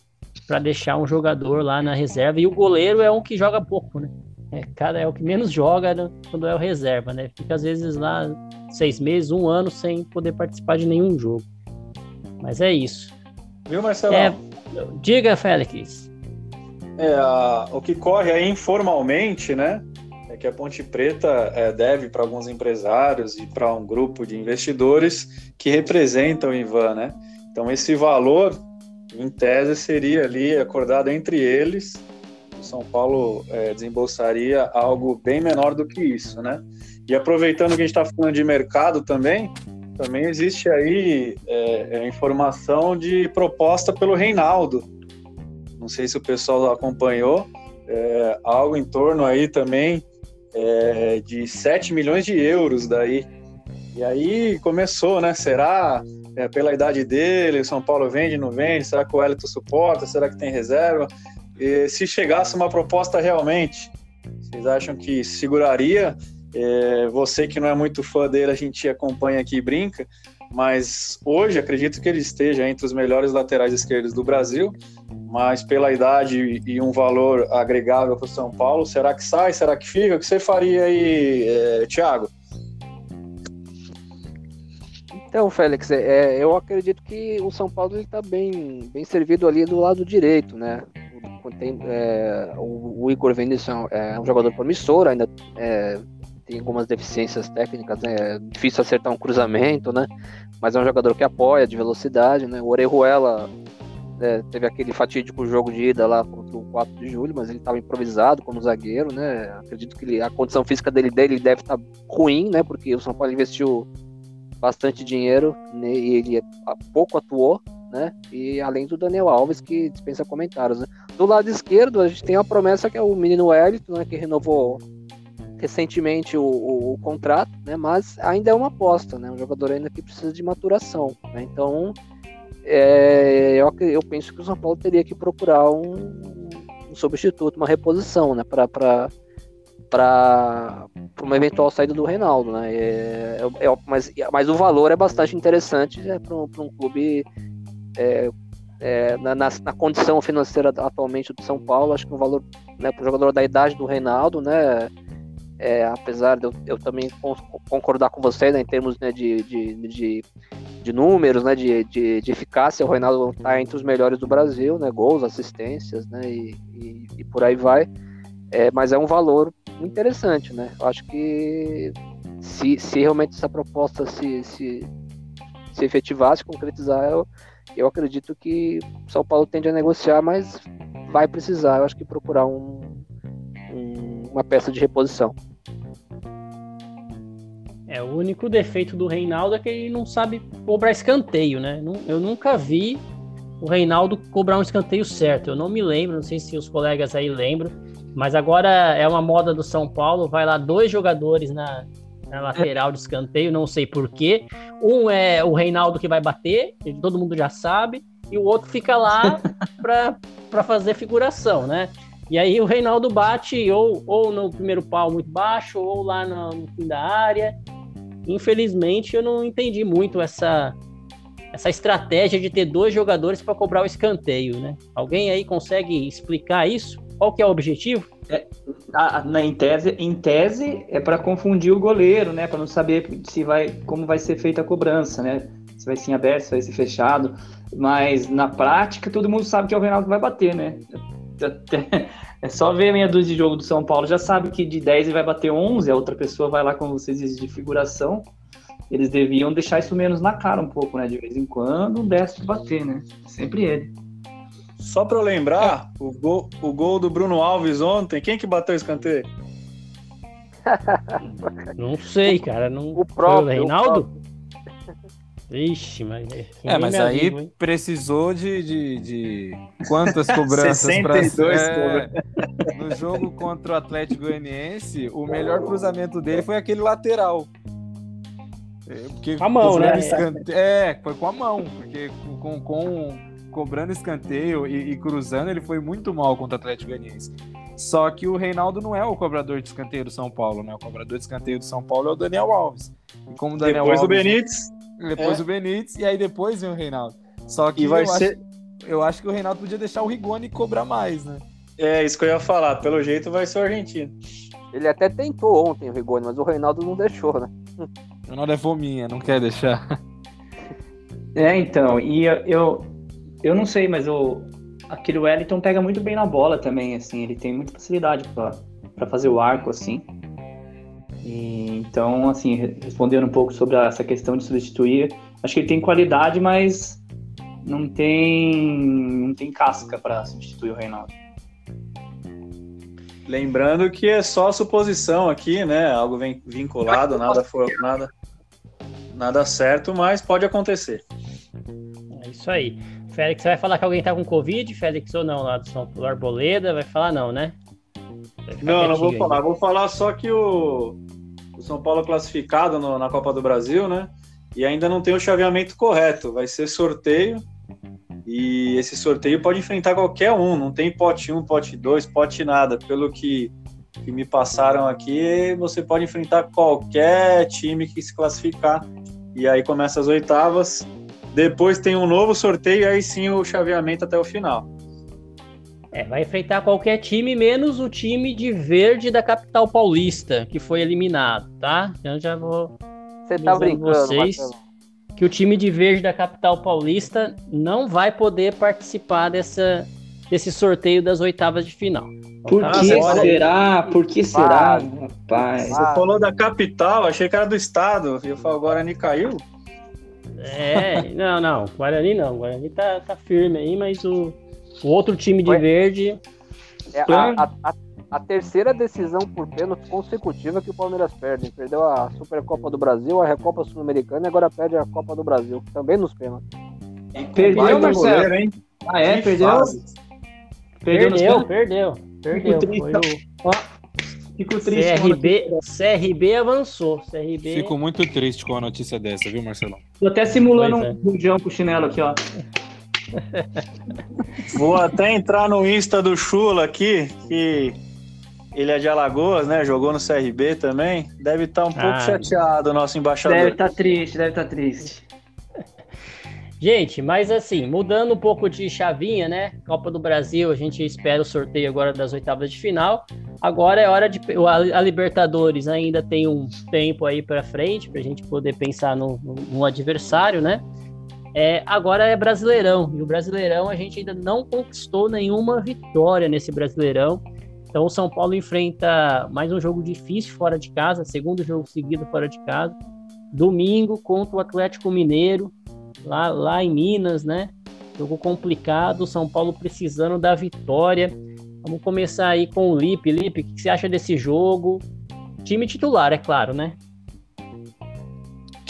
para deixar um jogador lá na reserva e o goleiro é um que joga pouco, né? É, cada é o que menos joga né, quando é o reserva, né? Fica às vezes lá seis meses, um ano sem poder participar de nenhum jogo. Mas é isso. Viu, Marcelo? É, Diga, Félix. É, a, o que corre aí informalmente, né? É que a Ponte Preta é, deve para alguns empresários e para um grupo de investidores que representam o Ivan, né? Então, esse valor, em tese, seria ali acordado entre eles. O São Paulo é, desembolsaria algo bem menor do que isso, né? E aproveitando que a gente está falando de mercado também, também existe aí é, é, informação de proposta pelo Reinaldo. Não sei se o pessoal acompanhou, é, algo em torno aí também é, de 7 milhões de euros daí. E aí começou, né? Será é, pela idade dele, o São Paulo vende, não vende? Será que o Elito suporta? Será que tem reserva? E se chegasse uma proposta realmente, vocês acham que seguraria? É, você que não é muito fã dele, a gente acompanha aqui e brinca, mas hoje acredito que ele esteja entre os melhores laterais esquerdos do Brasil, mas pela idade e um valor agregável para o São Paulo, será que sai? Será que fica? O que você faria aí, é, Thiago? Então, Félix, é, eu acredito que o São Paulo está bem, bem servido ali do lado direito, né? Tem, é, o, o, Igor Vinícius é um jogador promissor, ainda é, tem algumas deficiências técnicas, né? É difícil acertar um cruzamento, né? Mas é um jogador que apoia, de velocidade, né? O Orejuela né, teve aquele fatídico jogo de ida lá contra o 4 de julho, mas ele estava improvisado como zagueiro, né? Acredito que ele, a condição física dele, dele deve estar tá ruim, né? Porque o São Paulo investiu bastante dinheiro né, e ele pouco atuou, né? E além do Daniel Alves, que dispensa comentários, né? Do lado esquerdo, a gente tem a promessa que é o menino Wellington, né? Que renovou recentemente o, o, o, contrato, né? Mas ainda é uma aposta, né? Um jogador ainda que precisa de maturação, né? Então, é, eu, eu penso que o São Paulo teria que procurar um, um substituto, uma reposição, né? Para para uma eventual saída do Reinaldo, né? É, é, é, mas, mas o valor é bastante interessante né, para um, um clube é, é, na, na, na, condição financeira atualmente do São Paulo, acho que o valor né, para o jogador da idade do Reinaldo, né? É, apesar de eu, eu, também concordar com você né, em termos né, de, de, de, de, números, né, de, de, de eficácia, o Reinaldo está entre os melhores do Brasil, né, gols, assistências, né, e, e, e por aí vai. É, mas é um valor interessante, né? Eu acho que se, se realmente essa proposta se, se, se efetivasse, concretizar, eu, eu acredito que São Paulo tende a negociar, mas vai precisar, eu acho que procurar um, um, uma peça de reposição. É, o único defeito do Reinaldo é que ele não sabe cobrar escanteio, né? Eu nunca vi o Reinaldo cobrar um escanteio certo. Eu não me lembro, não sei se os colegas aí lembram, mas agora é uma moda do São Paulo, vai lá dois jogadores na, na lateral de escanteio, não sei porquê. Um é o Reinaldo que vai bater, todo mundo já sabe, e o outro fica lá para fazer figuração, né? E aí o Reinaldo bate ou, ou no primeiro pau muito baixo, ou lá no, no fim da área. Infelizmente eu não entendi muito essa essa estratégia de ter dois jogadores para cobrar o escanteio, né? Alguém aí consegue explicar isso? Qual que é o objetivo? A- na, em, tese, em tese é para confundir o goleiro, né? Para não saber se vai, como vai ser feita a cobrança, né? Se vai ser aberto, se vai ser fechado. Mas na prática todo mundo sabe que é o Reinaldo que vai bater, né? Até- É só ver a meia dúzia de jogo do São Paulo, já sabe que de 10 ele vai bater 11, a outra pessoa vai lá, como vocês de figuração. Eles deviam deixar isso menos na cara um pouco, né? De vez em quando, um destro de bater, né? Sempre ele. Só pra eu lembrar, o gol, o gol do Bruno Alves ontem, quem que bateu o escanteio? Não sei, cara. Não... O Foi próprio. o Reinaldo? Ixi, mas. É, mas aí hein? precisou de, de, de quantas cobranças pra 62 é, No jogo contra o Atlético Goianiense, o melhor cruzamento dele foi aquele lateral. É, porque Com a mão, né? escante- É, foi com a mão, porque com, com- cobrando escanteio e, e cruzando, ele foi muito mal contra o Atlético Goianiense. Só que o Reinaldo não é o cobrador de escanteio do São Paulo, né? O cobrador de escanteio do São Paulo é o Daniel Alves. E como o Daniel Depois do Alves Benítez. Depois o Benítez e aí depois vem o Reinaldo. Só que vai eu, ser. acho, eu acho que o Reinaldo podia deixar o Rigoni cobrar mais, né? É isso que eu ia falar. Pelo jeito vai ser o argentino. Ele até tentou ontem o Rigoni, mas o Reinaldo não deixou, né? O Reinaldo é fominha, não quer deixar. É, então, e eu, eu, eu não sei, mas o, aquele Wellington pega muito bem na bola também, assim, ele tem muita facilidade para fazer o arco, assim. E, então, assim, re- respondendo um pouco sobre a- essa questão de substituir, acho que ele tem qualidade, mas não tem, não tem casca para substituir o Reinaldo. Lembrando que é só suposição aqui, né? Algo vem vinculado, nada for nada, nada certo, mas pode acontecer. É isso aí. Félix, você vai falar que alguém tá com Covid, Félix, ou não, lá do São Paulo Arboleda? Vai falar não, né? Não, não vou aí. falar. Vou falar só que o, o São Paulo é classificado no- na Copa do Brasil, né? E ainda não tem o chaveamento correto. Vai ser sorteio. E esse sorteio pode enfrentar qualquer um. Não tem pote 1, pote 2, pote nada. Pelo que, que me passaram aqui, você pode enfrentar qualquer time que se classificar. E aí começa as oitavas. Depois tem um novo sorteio e aí sim o chaveamento até o final. É, vai enfrentar qualquer time, menos o time de verde da capital paulista, que foi eliminado, tá? Então já vou. Você tá Avisando brincando, vocês. Marcelo. Que o time de verde da capital paulista não vai poder participar dessa, desse sorteio das oitavas de final. Por Tá? que Agora- será? Por que será, Vai. rapaz? Você falou da capital, achei que era do estado. E eu falo, o Guarani caiu? É, não, não, Guarani não. Guarani tá, tá firme aí, mas o, o outro time de Ué? verde. É a, a- a- a terceira decisão por pênalti consecutiva que o Palmeiras perde. Perdeu a Supercopa do Brasil, a Recopa Sul-Americana e agora perde a Copa do Brasil, também nos pênaltis. Perdeu, Baita Marcelo? goleiro, hein? Ah, é? Que Perdeu? Perdeu, nos Perdeu, perdeu, perdeu. triste, Foi o Fico triste. CRB, CRB avançou. CRB. Fico muito triste com a notícia dessa, viu, Marcelão? Tô até simulando Pois é. um bujão com o chinelo aqui, ó. Vou até entrar no Insta do Chula aqui, que ele é de Alagoas, né? Jogou no CRB também. Deve estar um pouco Ah. chateado o nosso embaixador. Deve estar triste, deve estar triste. Gente, mas assim, mudando um pouco de chavinha, né? Copa do Brasil, a gente espera o sorteio agora das oitavas de final. Agora é hora de. A a Libertadores ainda tem um tempo aí pra frente, pra gente poder pensar no, no adversário, né? É, agora é Brasileirão. E o Brasileirão a gente ainda não conquistou nenhuma vitória nesse Brasileirão. Então o São Paulo enfrenta mais um jogo difícil fora de casa, segundo jogo seguido fora de casa. Domingo contra o Atlético Mineiro lá, lá em Minas, né? Jogo complicado, São Paulo precisando da vitória. Vamos começar aí com o Lipe. Lipe, o que você acha desse jogo? Time titular, é claro, né?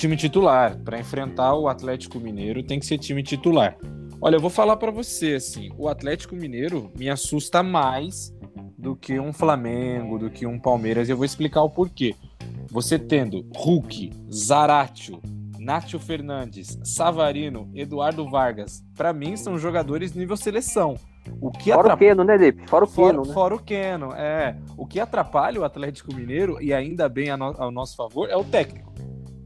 Time titular. Pra enfrentar o Atlético Mineiro tem que ser time titular. Olha, eu vou falar pra você assim, o Atlético Mineiro me assusta mais do que um Flamengo, do que um Palmeiras, e eu vou explicar o porquê. Você tendo Hulk, Zaratio, Nátio Fernandes, Savarino, Eduardo Vargas, pra mim são jogadores nível seleção. O que Fora o atrapalha Keno, né, Lipe? Fora o Fora, Keno, né? fora o Keno, é. O que atrapalha o Atlético Mineiro, e ainda bem no- ao nosso favor, é o técnico.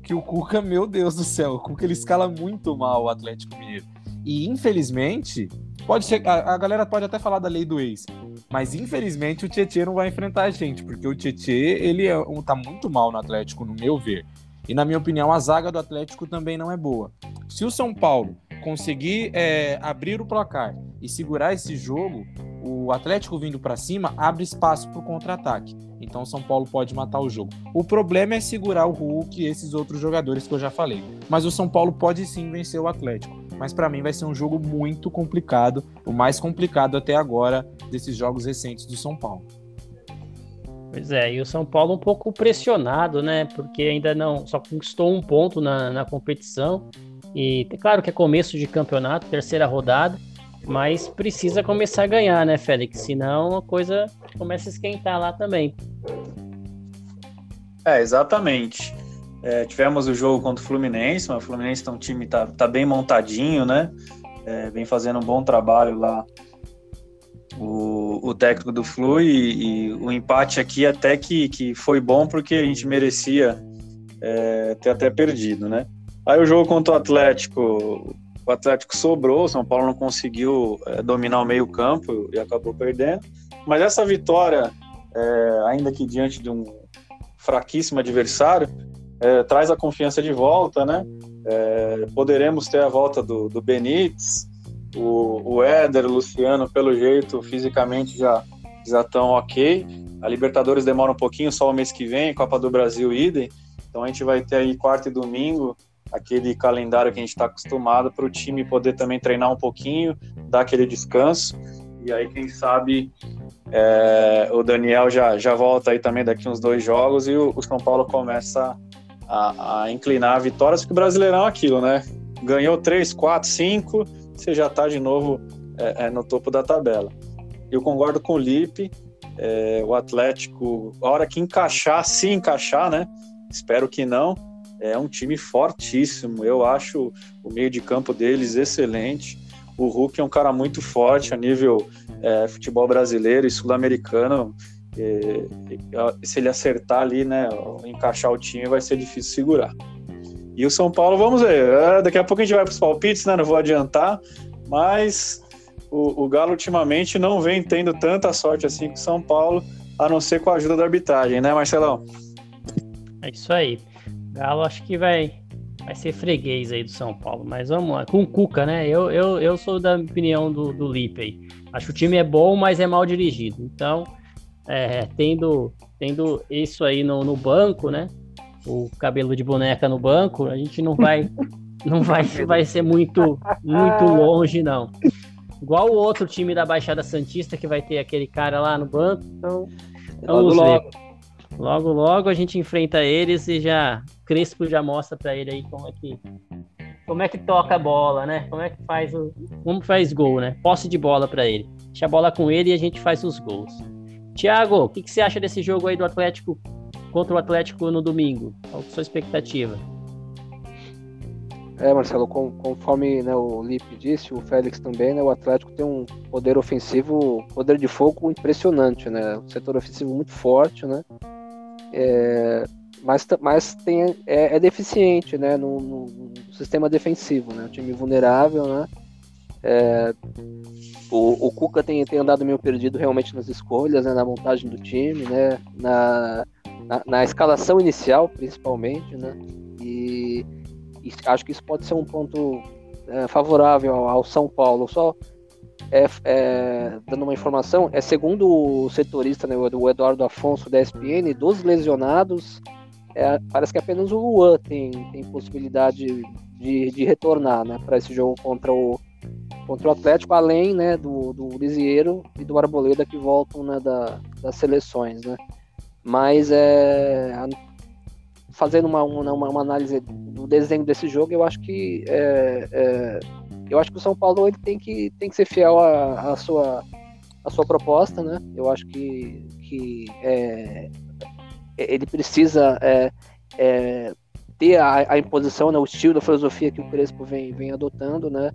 Que o Cuca, meu Deus do céu, o Cuca ele escala muito mal o Atlético Mineiro. E infelizmente, pode ser, a, a galera pode até falar da lei do ex, mas infelizmente o Tietchan não vai enfrentar a gente, porque o Tietchan ele é, tá muito mal no Atlético, no meu ver. E na minha opinião, a zaga do Atlético também não é boa. Se o São Paulo conseguir é, abrir o placar e segurar esse jogo, o Atlético vindo para cima abre espaço para o contra-ataque. Então o São Paulo pode matar o jogo. O problema é segurar o Hulk e esses outros jogadores que eu já falei. Mas o São Paulo pode sim vencer o Atlético. Mas para mim vai ser um jogo muito complicado, o mais complicado até agora desses jogos recentes do São Paulo. Pois é, e o São Paulo um pouco pressionado, né? Porque ainda não só conquistou um ponto na, na competição. E é claro que é começo de campeonato, terceira rodada, mas precisa começar a ganhar, né, Félix? Senão a coisa começa a esquentar lá também. É, exatamente. É, tivemos o jogo contra o Fluminense, mas o Fluminense é um time tá, tá bem montadinho, né? É, vem fazendo um bom trabalho lá o, o técnico do Flu e, e o empate aqui até que, que foi bom porque a gente merecia é, ter até perdido, né? Aí o jogo contra o Atlético, o Atlético sobrou, o São Paulo não conseguiu é, dominar o meio campo e acabou perdendo. Mas essa vitória, é, ainda que diante de um fraquíssimo adversário, é, traz a confiança de volta, né? Poderemos ter a volta do, do Benítez, o, o Éder, o Luciano, pelo jeito, fisicamente já já estão ok. A Libertadores demora um pouquinho, só o mês que vem, Copa do Brasil idem. Então a gente vai ter aí quarta e domingo aquele calendário que a gente está acostumado para o time poder também treinar um pouquinho, dar aquele descanso. E aí, quem sabe, é, o Daniel já, já volta aí também daqui uns dois jogos e o, o São Paulo começa a, a inclinar vitórias, porque o Brasileirão é aquilo, né? Ganhou três, quatro, cinco, você já está de novo é, é, no topo da tabela. Eu concordo com o Lipe, é, o Atlético, a hora que encaixar, se encaixar, né? Espero que não. É um time fortíssimo. Eu acho o meio de campo deles excelente. O Hulk é um cara muito forte a nível é, futebol brasileiro e sul-americano. Se ele acertar ali, né, encaixar o time, vai ser difícil segurar. E o São Paulo, vamos ver. É, daqui a pouco a gente vai para os palpites, né? Não vou adiantar, mas o, o, Galo ultimamente não vem tendo tanta sorte assim com o São Paulo, a não ser com a ajuda da arbitragem, né, Marcelão? É isso aí. Galo acho que vai, vai ser freguês aí do São Paulo, mas vamos lá. Com o Cuca, né? Eu, eu, eu sou da opinião do, do Lipe aí. Acho que o time é bom, mas é mal dirigido. Então, é, tendo, tendo isso aí no, no banco, né? O cabelo de boneca no banco, a gente não vai não vai, vai ser muito muito longe não. Igual o outro time da Baixada Santista que vai ter aquele cara lá no banco. Então, vamos logo, ver. Logo. Logo, a gente enfrenta eles e já Crespo já mostra para ele aí como é que como é que toca a bola, né? Como é que faz o como faz gol, né? Posse de bola para ele. Deixa a bola com ele e a gente faz os gols. Tiago, o que, que você acha desse jogo aí do Atlético contra o Atlético no domingo? Qual a sua expectativa? É, Marcelo, com- conforme né, o Lipe disse, o Félix também, né, o Atlético tem um poder ofensivo, poder de fogo impressionante, né? Um setor ofensivo muito forte, né? É, mas, mas tem, é, é deficiente, né? No- no sistema defensivo, né? Um time vulnerável, né? É, o, o Cuca tem, tem andado meio perdido realmente nas escolhas, né? Na montagem do time, né? Na, na, na escalação inicial, principalmente, né? E, e acho que isso pode ser um ponto é, favorável ao, ao São Paulo. Só é, é, dando uma informação, é segundo o setorista, né, o Eduardo Afonso da ESPN, dos lesionados, é, parece que apenas o Luan tem, tem possibilidade de, de retornar né, para esse jogo contra o, contra o Atlético, além né, do, do Lisieiro e do Arboleda que voltam né, da, das seleções. Né. Mas é, fazendo uma, uma, uma análise do desenho desse jogo, eu acho que é, é, eu acho que o São Paulo ele tem que, tem que ser fiel à, sua à sua proposta, né? Eu acho que, que é, ele precisa é, é, ter a, a imposição, né, o estilo da filosofia que o Crespo vem, vem adotando, né?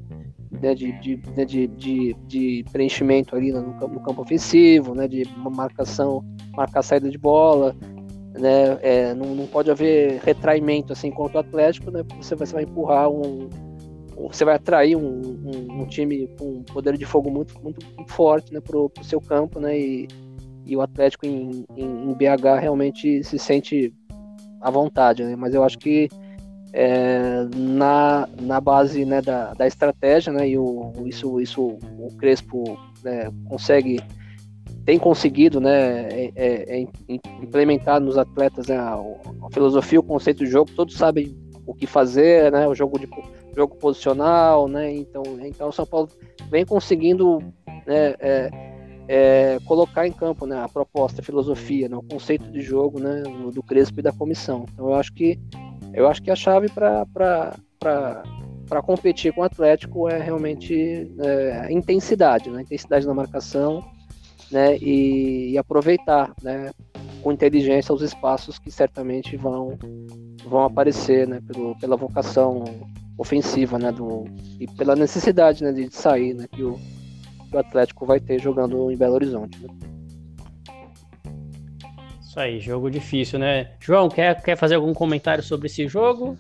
né, de, de, né, de, de, de preenchimento ali no campo, no campo ofensivo, né? De marcação, marcar a saída de bola, né, é, não, não pode haver retraimento assim contra o Atlético, né? Você vai, você vai empurrar um, você vai atrair um, um, um, time com poder de fogo muito, muito, muito forte né, para o seu campo, né? E, e o Atlético em, em, em, BH realmente se sente à vontade, né? Mas eu acho que é, na, na base né, da, da estratégia, né? E o, isso, isso o Crespo né, consegue tem conseguido né, é, é, é implementar nos atletas né, a, a, filosofia, o conceito de jogo, todos sabem o que fazer, né, o jogo de jogo posicional, né? Então, então o São Paulo vem conseguindo né, é, é, colocar em campo né, a proposta, a filosofia, né, o conceito de jogo né, do Crespo e da comissão. Então eu acho que eu acho que a chave para competir com o Atlético é realmente é, a intensidade, né? intensidade na marcação né? e, e aproveitar né? Com inteligência os espaços que certamente vão, vão aparecer né? Pelo, pela vocação ofensiva, né, do, e pela necessidade, né, de sair, né, que o, que o Atlético vai ter jogando em Belo Horizonte. Né? Isso aí, jogo difícil, né? João, quer, quer fazer algum comentário sobre esse jogo?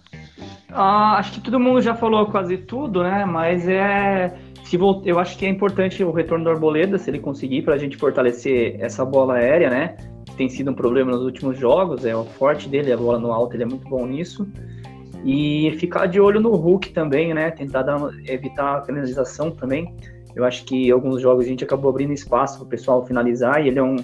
Ah, acho que todo mundo já falou quase tudo, né? Mas é. Se volt... Eu acho que é importante o retorno do Arboleda, se ele conseguir, para a gente fortalecer essa bola aérea, né? Tem sido um problema nos últimos jogos. É o forte dele, a bola no alto, ele é muito bom nisso. E ficar de olho no Hulk também, né? Tentar dar, evitar a finalização também. Eu acho que alguns jogos a gente acabou abrindo espaço para o pessoal finalizar e ele é um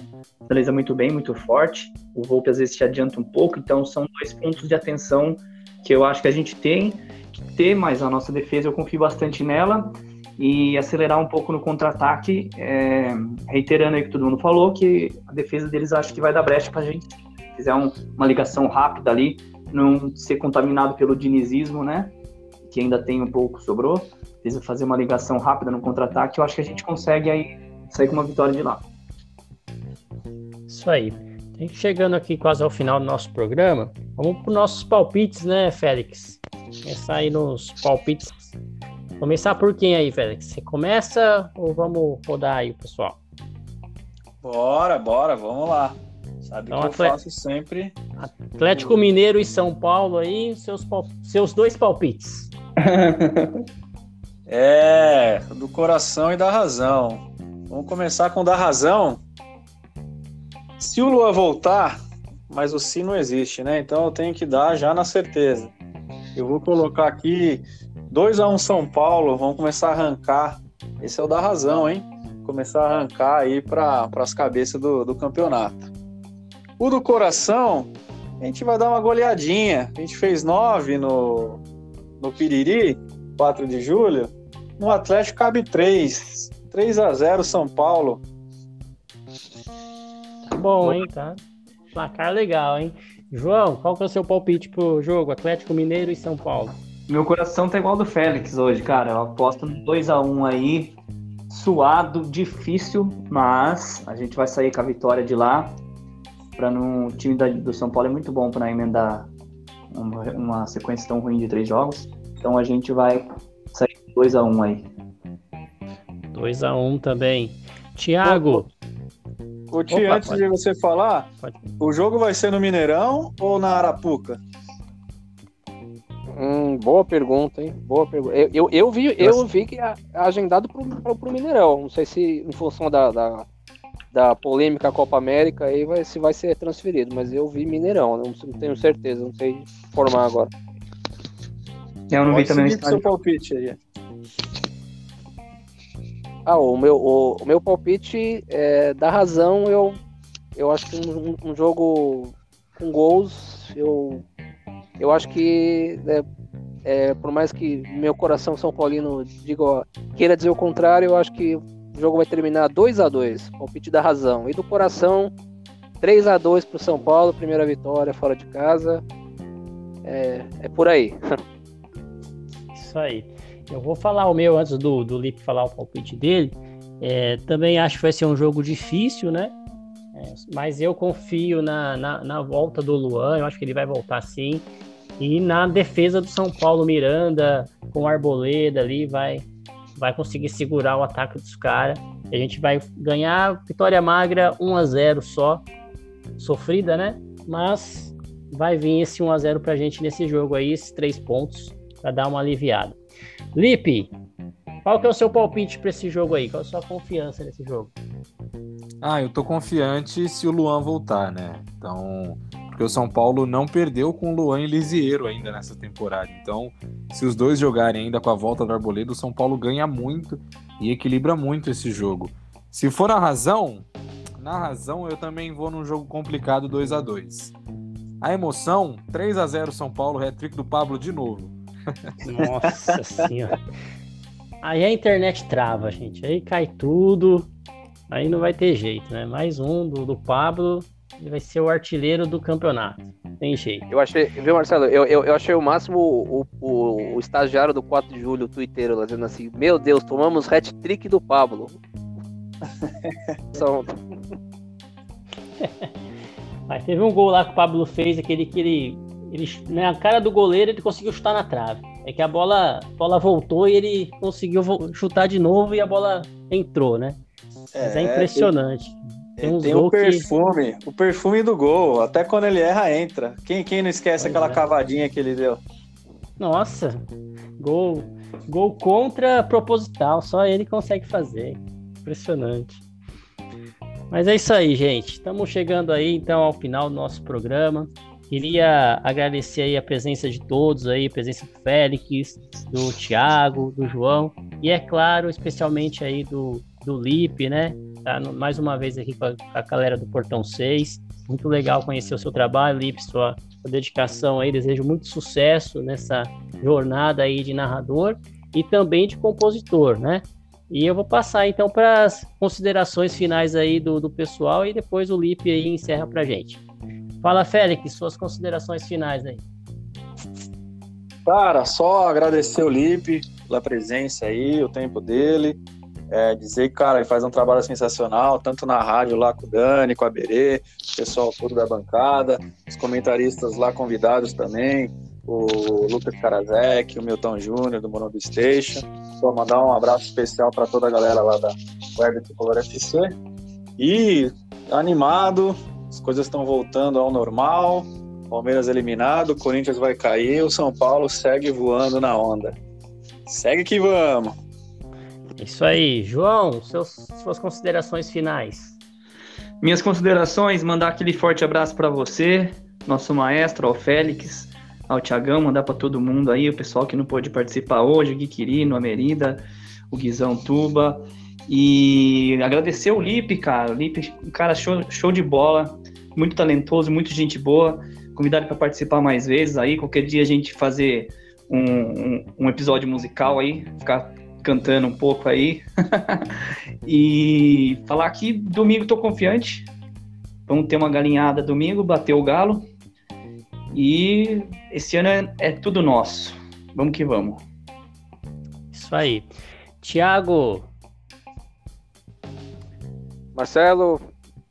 finaliza muito bem, muito forte. O Volpe às vezes se adianta um pouco, então são dois pontos de atenção que eu acho que a gente tem que ter, mas a nossa defesa eu confio bastante nela e acelerar um pouco no contra-ataque, é, reiterando aí o que todo mundo falou, que a defesa deles acho que vai dar brecha para a gente. Fizer um, uma ligação rápida ali, não ser contaminado pelo dinizismo, né? Que ainda tem um pouco, sobrou. Precisa fazer uma ligação rápida no contra-ataque. Eu acho que a gente consegue aí sair com uma vitória de lá. Isso aí. Chegando aqui quase ao final do nosso programa, vamos para os nossos palpites, né, Félix? Começar aí nos palpites. Começar por quem aí, Félix? Você começa ou vamos rodar aí, pessoal? Bora, bora, vamos lá. Sabe então, que eu faço sempre. Atlético Mineiro e São Paulo aí, seus, seus dois palpites. é, do coração e da razão. Vamos começar com da razão. Se o Lua voltar, mas o se não existe, né? Então eu tenho que dar já na certeza. Eu vou colocar aqui 2 a 1 um São Paulo, vamos começar a arrancar. Esse é o da razão, hein? Começar a arrancar aí para as cabeças do, do campeonato. O do coração, a gente vai dar uma goleadinha. A gente fez nove no, no Piriri, 4 de julho. No Atlético cabe três. 3 a 0 São Paulo. Bom, hein, tá? Placar legal, hein? João, qual que é o seu palpite pro jogo? Atlético Mineiro e São Paulo. Meu coração tá igual do Félix hoje, cara. Eu aposto no 2x1 aí. Suado, difícil, mas a gente vai sair com a vitória de lá para no o time da, do São Paulo é muito bom para emendar uma, uma, sequência tão ruim de três jogos. Então a gente vai sair 2 a 1 um aí. 2 a 1 um também. Thiago. O Ti, antes pode. de você falar, pode. o jogo vai ser no Mineirão ou na Arapuca? Hum, boa pergunta, hein? Boa pergunta. Eu, eu, eu vi, eu vi que é agendado para o Mineirão. Não sei se em função da, da, da polêmica Copa América aí vai, se vai ser transferido, mas eu vi Mineirão, não, não tenho certeza, não sei formar agora. Eu não Pode vi também. seu palpite aí. Ah, o meu, o, o meu palpite é, da razão, eu, eu acho que um, um, jogo com gols, eu, eu acho que é, é, por mais que meu coração São Paulino diga, queira dizer o contrário, eu acho que o jogo vai terminar 2 a 2 palpite da razão. E do coração, 3 a 2 para o São Paulo, primeira vitória fora de casa. É, é por aí. Isso aí. Eu vou falar o meu antes do, do Lipe falar o palpite dele. É, também acho que vai ser um jogo difícil, né? É, mas eu confio na, na, na, volta do Luan, eu acho que ele vai voltar sim. E na defesa do São Paulo, Miranda, com Arboleda ali, vai, vai conseguir segurar o ataque dos caras. A gente vai ganhar vitória magra 1 a 0 só. Sofrida, né? mas vai vir esse 1 a 0 pra gente nesse jogo aí, esses três pontos, para dar uma aliviada. Lipe, qual que é o seu palpite para esse jogo aí? Qual a sua confiança nesse jogo? Ah, eu tô confiante se o Luan voltar, né? Então, porque o São Paulo não perdeu com o Luan e Lisieiro ainda nessa temporada. Então, se os dois jogarem ainda com a volta do Arboleda, o São Paulo ganha muito e equilibra muito esse jogo. Se for a razão, na razão eu também vou num jogo complicado 2 a 2 A emoção, 3 a 0 São Paulo, hat-trick do Pablo de novo. Nossa senhora. Aí a internet trava, gente. Aí cai tudo. Aí não vai ter jeito, né? Mais um do, do Pablo ele vai ser o artilheiro do campeonato. Tem jeito. Eu achei, viu, Marcelo? Eu, eu, eu achei o máximo o, o, o, estagiário do 4 de julho, o twitteiro, dizendo assim: Meu Deus, tomamos hat-trick do Pablo. Só... Mas teve um gol lá que o Pablo fez, aquele que ele, ele. Na cara do goleiro, ele conseguiu chutar na trave. É que a bola, a bola voltou e ele conseguiu chutar de novo e a bola entrou, né? Mas é, é impressionante. Tem, tem o perfume, que... o perfume do gol. Até quando ele erra, entra. Quem, quem não esquece pois aquela é. cavadinha que ele deu? Nossa, gol, gol contra proposital, só ele consegue fazer. Impressionante. Mas é isso aí, gente. Estamos chegando aí então ao final do nosso programa. Queria agradecer aí a presença de todos aí, a presença do Félix, do Thiago, do João e é claro, especialmente aí do, do Lipe, né? Tá mais uma vez aqui com a, com a, galera do Portão 6. Muito legal conhecer o seu trabalho, Lipe, sua, sua dedicação aí. Desejo muito sucesso nessa jornada aí de narrador e também de compositor, né? E eu vou passar então para as considerações finais aí do, do pessoal e depois o Lipe aí encerra para gente. Fala, Félix, suas considerações finais aí. Cara, só agradecer o Lipe pela presença aí, o tempo dele. É, dizer que, cara, ele faz um trabalho sensacional, tanto na rádio lá com o Dani, com a Berê, o pessoal todo da bancada, os comentaristas lá convidados também, o Lucas Karazek, o Milton Júnior do Mono Station. Só mandar um abraço especial para toda a galera lá da Web Tricolor FC. E animado, as coisas estão voltando ao normal. Palmeiras eliminado, Corinthians vai cair, o São Paulo segue voando na onda. Segue que vamos! Isso aí. João, seus, suas considerações finais. Minhas considerações, mandar aquele forte abraço para você, nosso maestro, ao Félix, ao Tiagão, mandar para todo mundo aí, o pessoal que não pôde participar hoje, o Gui Quirino, a Merida, o Guizão Tuba. E agradecer o Lipe, cara. O Lipe, um cara show, show de bola, muito talentoso, muito gente boa. Convidar ele para participar mais vezes aí. Qualquer dia a gente fazer um, um, um episódio musical aí, ficar cantando um pouco aí. e falar que domingo tô confiante. Vamos ter uma galinhada domingo, bater o galo. E esse ano é, é tudo nosso. Vamos que vamos. Isso aí. Tiago. Marcelo,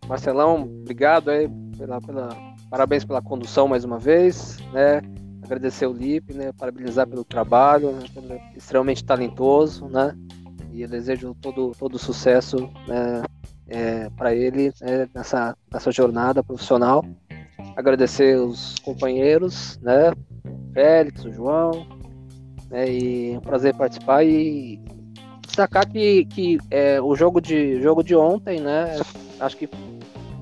Marcelão, obrigado aí pela, pela, parabéns pela condução mais uma vez, né? Agradecer o Lipe, né, parabenizar pelo trabalho, né, extremamente talentoso, né, e eu desejo todo todo sucesso né, é, para ele né, nessa nessa jornada profissional. Agradecer os companheiros, né, Félix, o João, né, e é um prazer participar e destacar que, que é, o jogo de jogo de ontem, né, acho que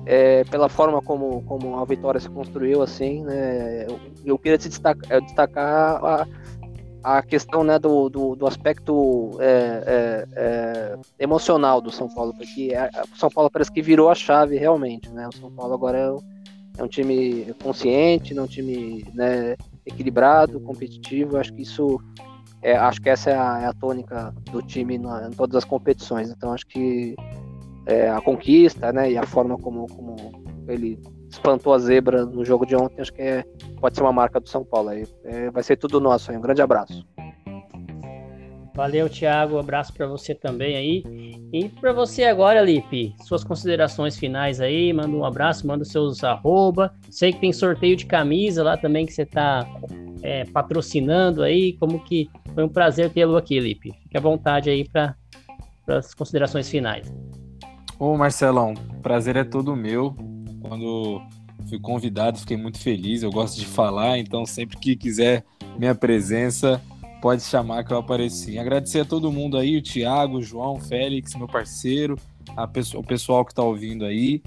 é, pela forma como, como a vitória se construiu, assim, né, eu, eu queria destacar, é, destacar a, a questão né, do, do, do aspecto é, é, é, emocional do São Paulo, porque o São Paulo parece que virou a chave realmente, né, o São Paulo agora é, um time consciente, um time né, equilibrado, competitivo, acho que isso acho que essa é a, a tônica do time na, em todas as competições, então acho que é, a conquista, né? E a forma como, como ele espantou a zebra no jogo de ontem, acho que é, pode ser uma marca do São Paulo. Aí, é, vai ser tudo nosso. Aí. Um grande abraço. Valeu, Thiago. Um abraço para você também aí. E para você agora, Lipe, suas considerações finais aí. Manda um abraço, manda seus arroba. Sei que tem sorteio de camisa lá também que você está é, patrocinando aí. Como que foi um prazer tê-lo aqui, Lipe. Fique à vontade aí para as considerações finais. Ô Marcelão, prazer é todo meu. Quando Fui convidado, fiquei muito feliz. Eu gosto de falar, então sempre que quiser minha presença, pode chamar que eu apareci. Agradecer a todo mundo aí, o Thiago, o João, o Félix, meu parceiro, o pessoal que está ouvindo aí.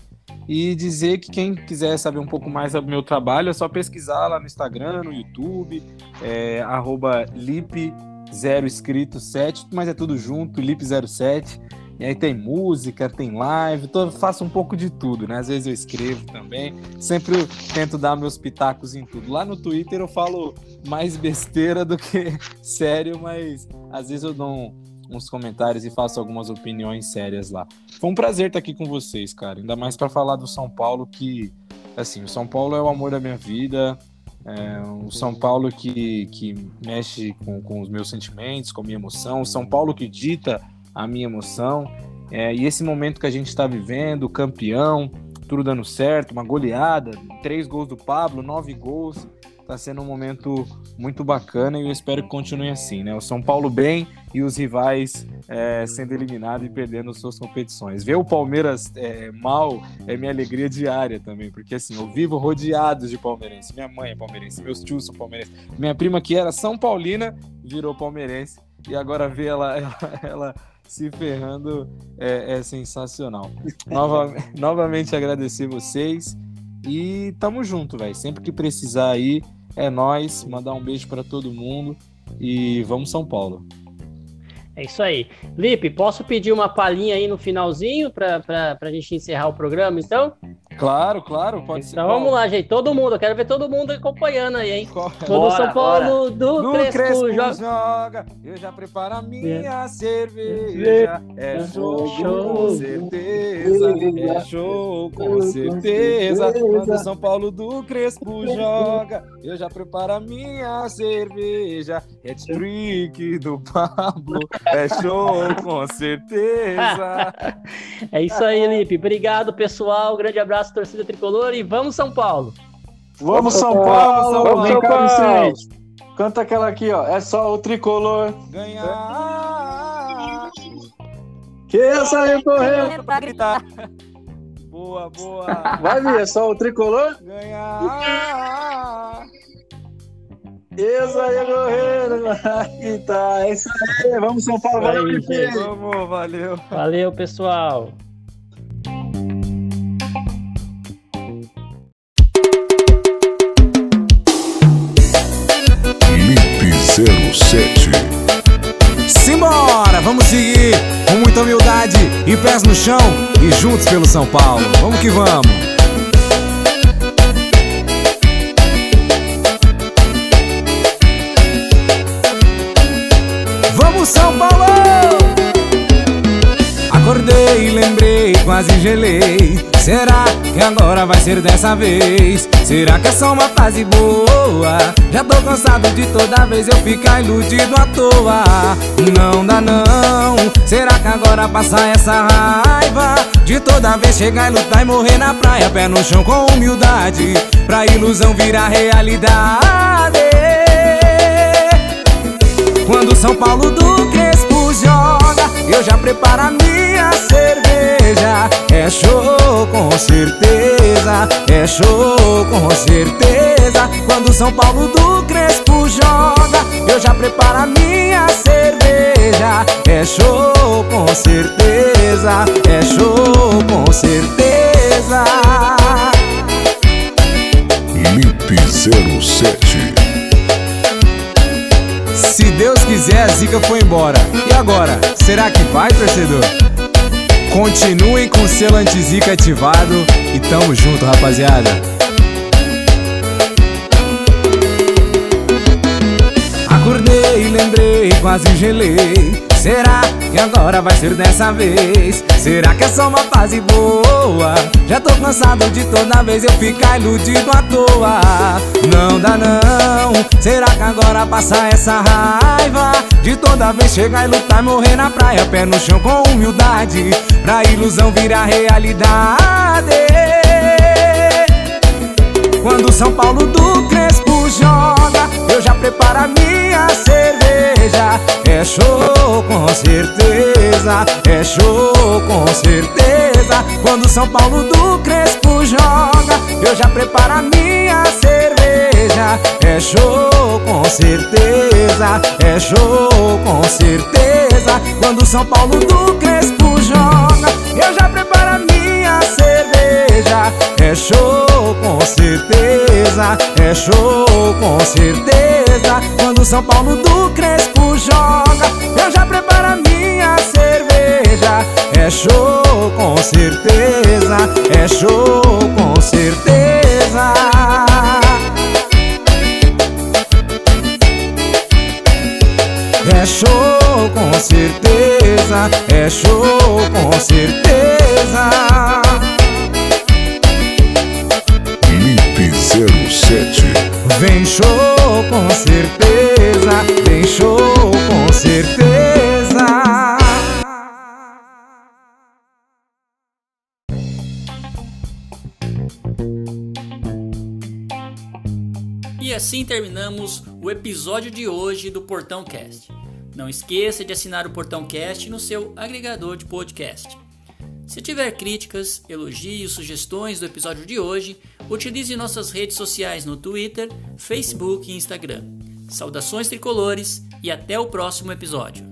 E dizer que quem quiser saber um pouco mais sobre o meu trabalho é só pesquisar lá no Instagram, no YouTube, é, lip0 escrito 7, mas é tudo junto, lip07. E aí tem música, tem live, tô, faço um pouco de tudo, né? Às vezes eu escrevo também, sempre tento dar meus pitacos em tudo. Lá no Twitter eu falo mais besteira do que sério, mas às vezes eu dou uns comentários e faço algumas opiniões sérias lá. Foi um prazer estar aqui com vocês, cara. Ainda mais para falar do São Paulo, que, assim, o São Paulo é o amor da minha vida. É o São Paulo que, que mexe com, com os meus sentimentos, com a minha emoção. O São Paulo que dita a minha emoção. É, e esse momento que a gente está vivendo, campeão, tudo dando certo, uma goleada, três gols do Pablo, nove gols. Tá sendo um momento muito bacana e eu espero que continue assim, né? O São Paulo bem e os rivais é, sendo eliminados e perdendo suas competições. Ver o Palmeiras é, mal é minha alegria diária também, porque assim, eu vivo rodeado de palmeirense. Minha mãe é palmeirense, meus tios são palmeirenses. Minha prima que era São Paulina virou palmeirense e agora ver ela, ela, ela se ferrando é, é sensacional. Nova, novamente agradecer vocês e tamo junto, velho. Sempre que precisar aí, é nós. Mandar um beijo para todo mundo e vamos São Paulo. É isso aí. Lipe, posso pedir uma palhinha aí no finalzinho para a gente encerrar o programa, então? Claro, claro, pode então, ser. Então vamos lá, gente. Todo mundo, eu quero ver todo mundo acompanhando aí, hein? Todo São Paulo do, do Crespo, Crespo joga. joga. Eu já preparo a minha é. cerveja. É show, show, com certeza. É show, com certeza. Quando São Paulo do Crespo joga, eu já preparo a minha cerveja. Hat-trick do Pablo. É show, com certeza. é isso aí, Lipe. Obrigado, pessoal. grande abraço abraço, torcida tricolor, e vamos São Paulo! Vamos, São Paulo! São Paulo! Vem cá, Vicente! Canta aquela aqui, ó. É só o tricolor ganhar. Que eu saio correndo pra gritar. Boa, boa. Vai, vir, é só o tricolor ganhar. Eu saio correndo pra gritar. É isso aí. Vamos, São Paulo. Valeu, Vamos, valeu. Valeu, pessoal. Pés no chão e juntos pelo São Paulo. Vamos que vamos. Vamos São Paulo! Acordei, lembrei, quase gelei Será que agora vai ser dessa vez? Será que é só uma fase boa? Já tô cansado de toda vez eu ficar iludido à toa Não dá não Será que agora passa essa raiva? De toda vez chegar e lutar e morrer na praia Pé no chão com humildade Pra ilusão virar realidade Quando São Paulo do Crespo joga Eu já preparo a minha cerveja É show com certeza. É show com certeza. Quando São Paulo do Crespo joga Eu já preparo a minha cerveja. É show com certeza. É show com certeza. Lip 07 Se Deus quiser, a zica foi embora. E agora, será que vai, torcedor? Continuem com o selo anti-zica ativado e tamo junto, rapaziada. Acordei, lembrei, quase gelei. Será que agora vai ser dessa vez? Será que é só uma fase boa? Já tô cansado de toda vez eu ficar iludido à toa Não dá não Será que agora passa essa raiva? De toda vez chegar e lutar, morrer na praia Pé no chão com humildade Pra ilusão virar realidade Quando São Paulo do Crespo joga Eu já preparo a minha cerveja É show com certeza é show com certeza. Quando São Paulo do Crespo joga, eu já preparo a minha cerveja. É show com certeza, é show com certeza. Quando São Paulo do Crespo joga, eu já preparo. É show com certeza, é show com certeza. Quando São Paulo do Crespo joga, eu já preparo a minha cerveja. É show com certeza, é show com certeza. É show com certeza, é show com certeza. Lip 07. Vem show com certeza, vem show com certeza. E assim terminamos o episódio de hoje do Portão Cast. Não esqueça de assinar o Portão Cast no seu agregador de podcast. Se tiver críticas, elogios, sugestões do episódio de hoje, Utilize nossas redes sociais no Twitter, Facebook e Instagram. Saudações tricolores e até o próximo episódio.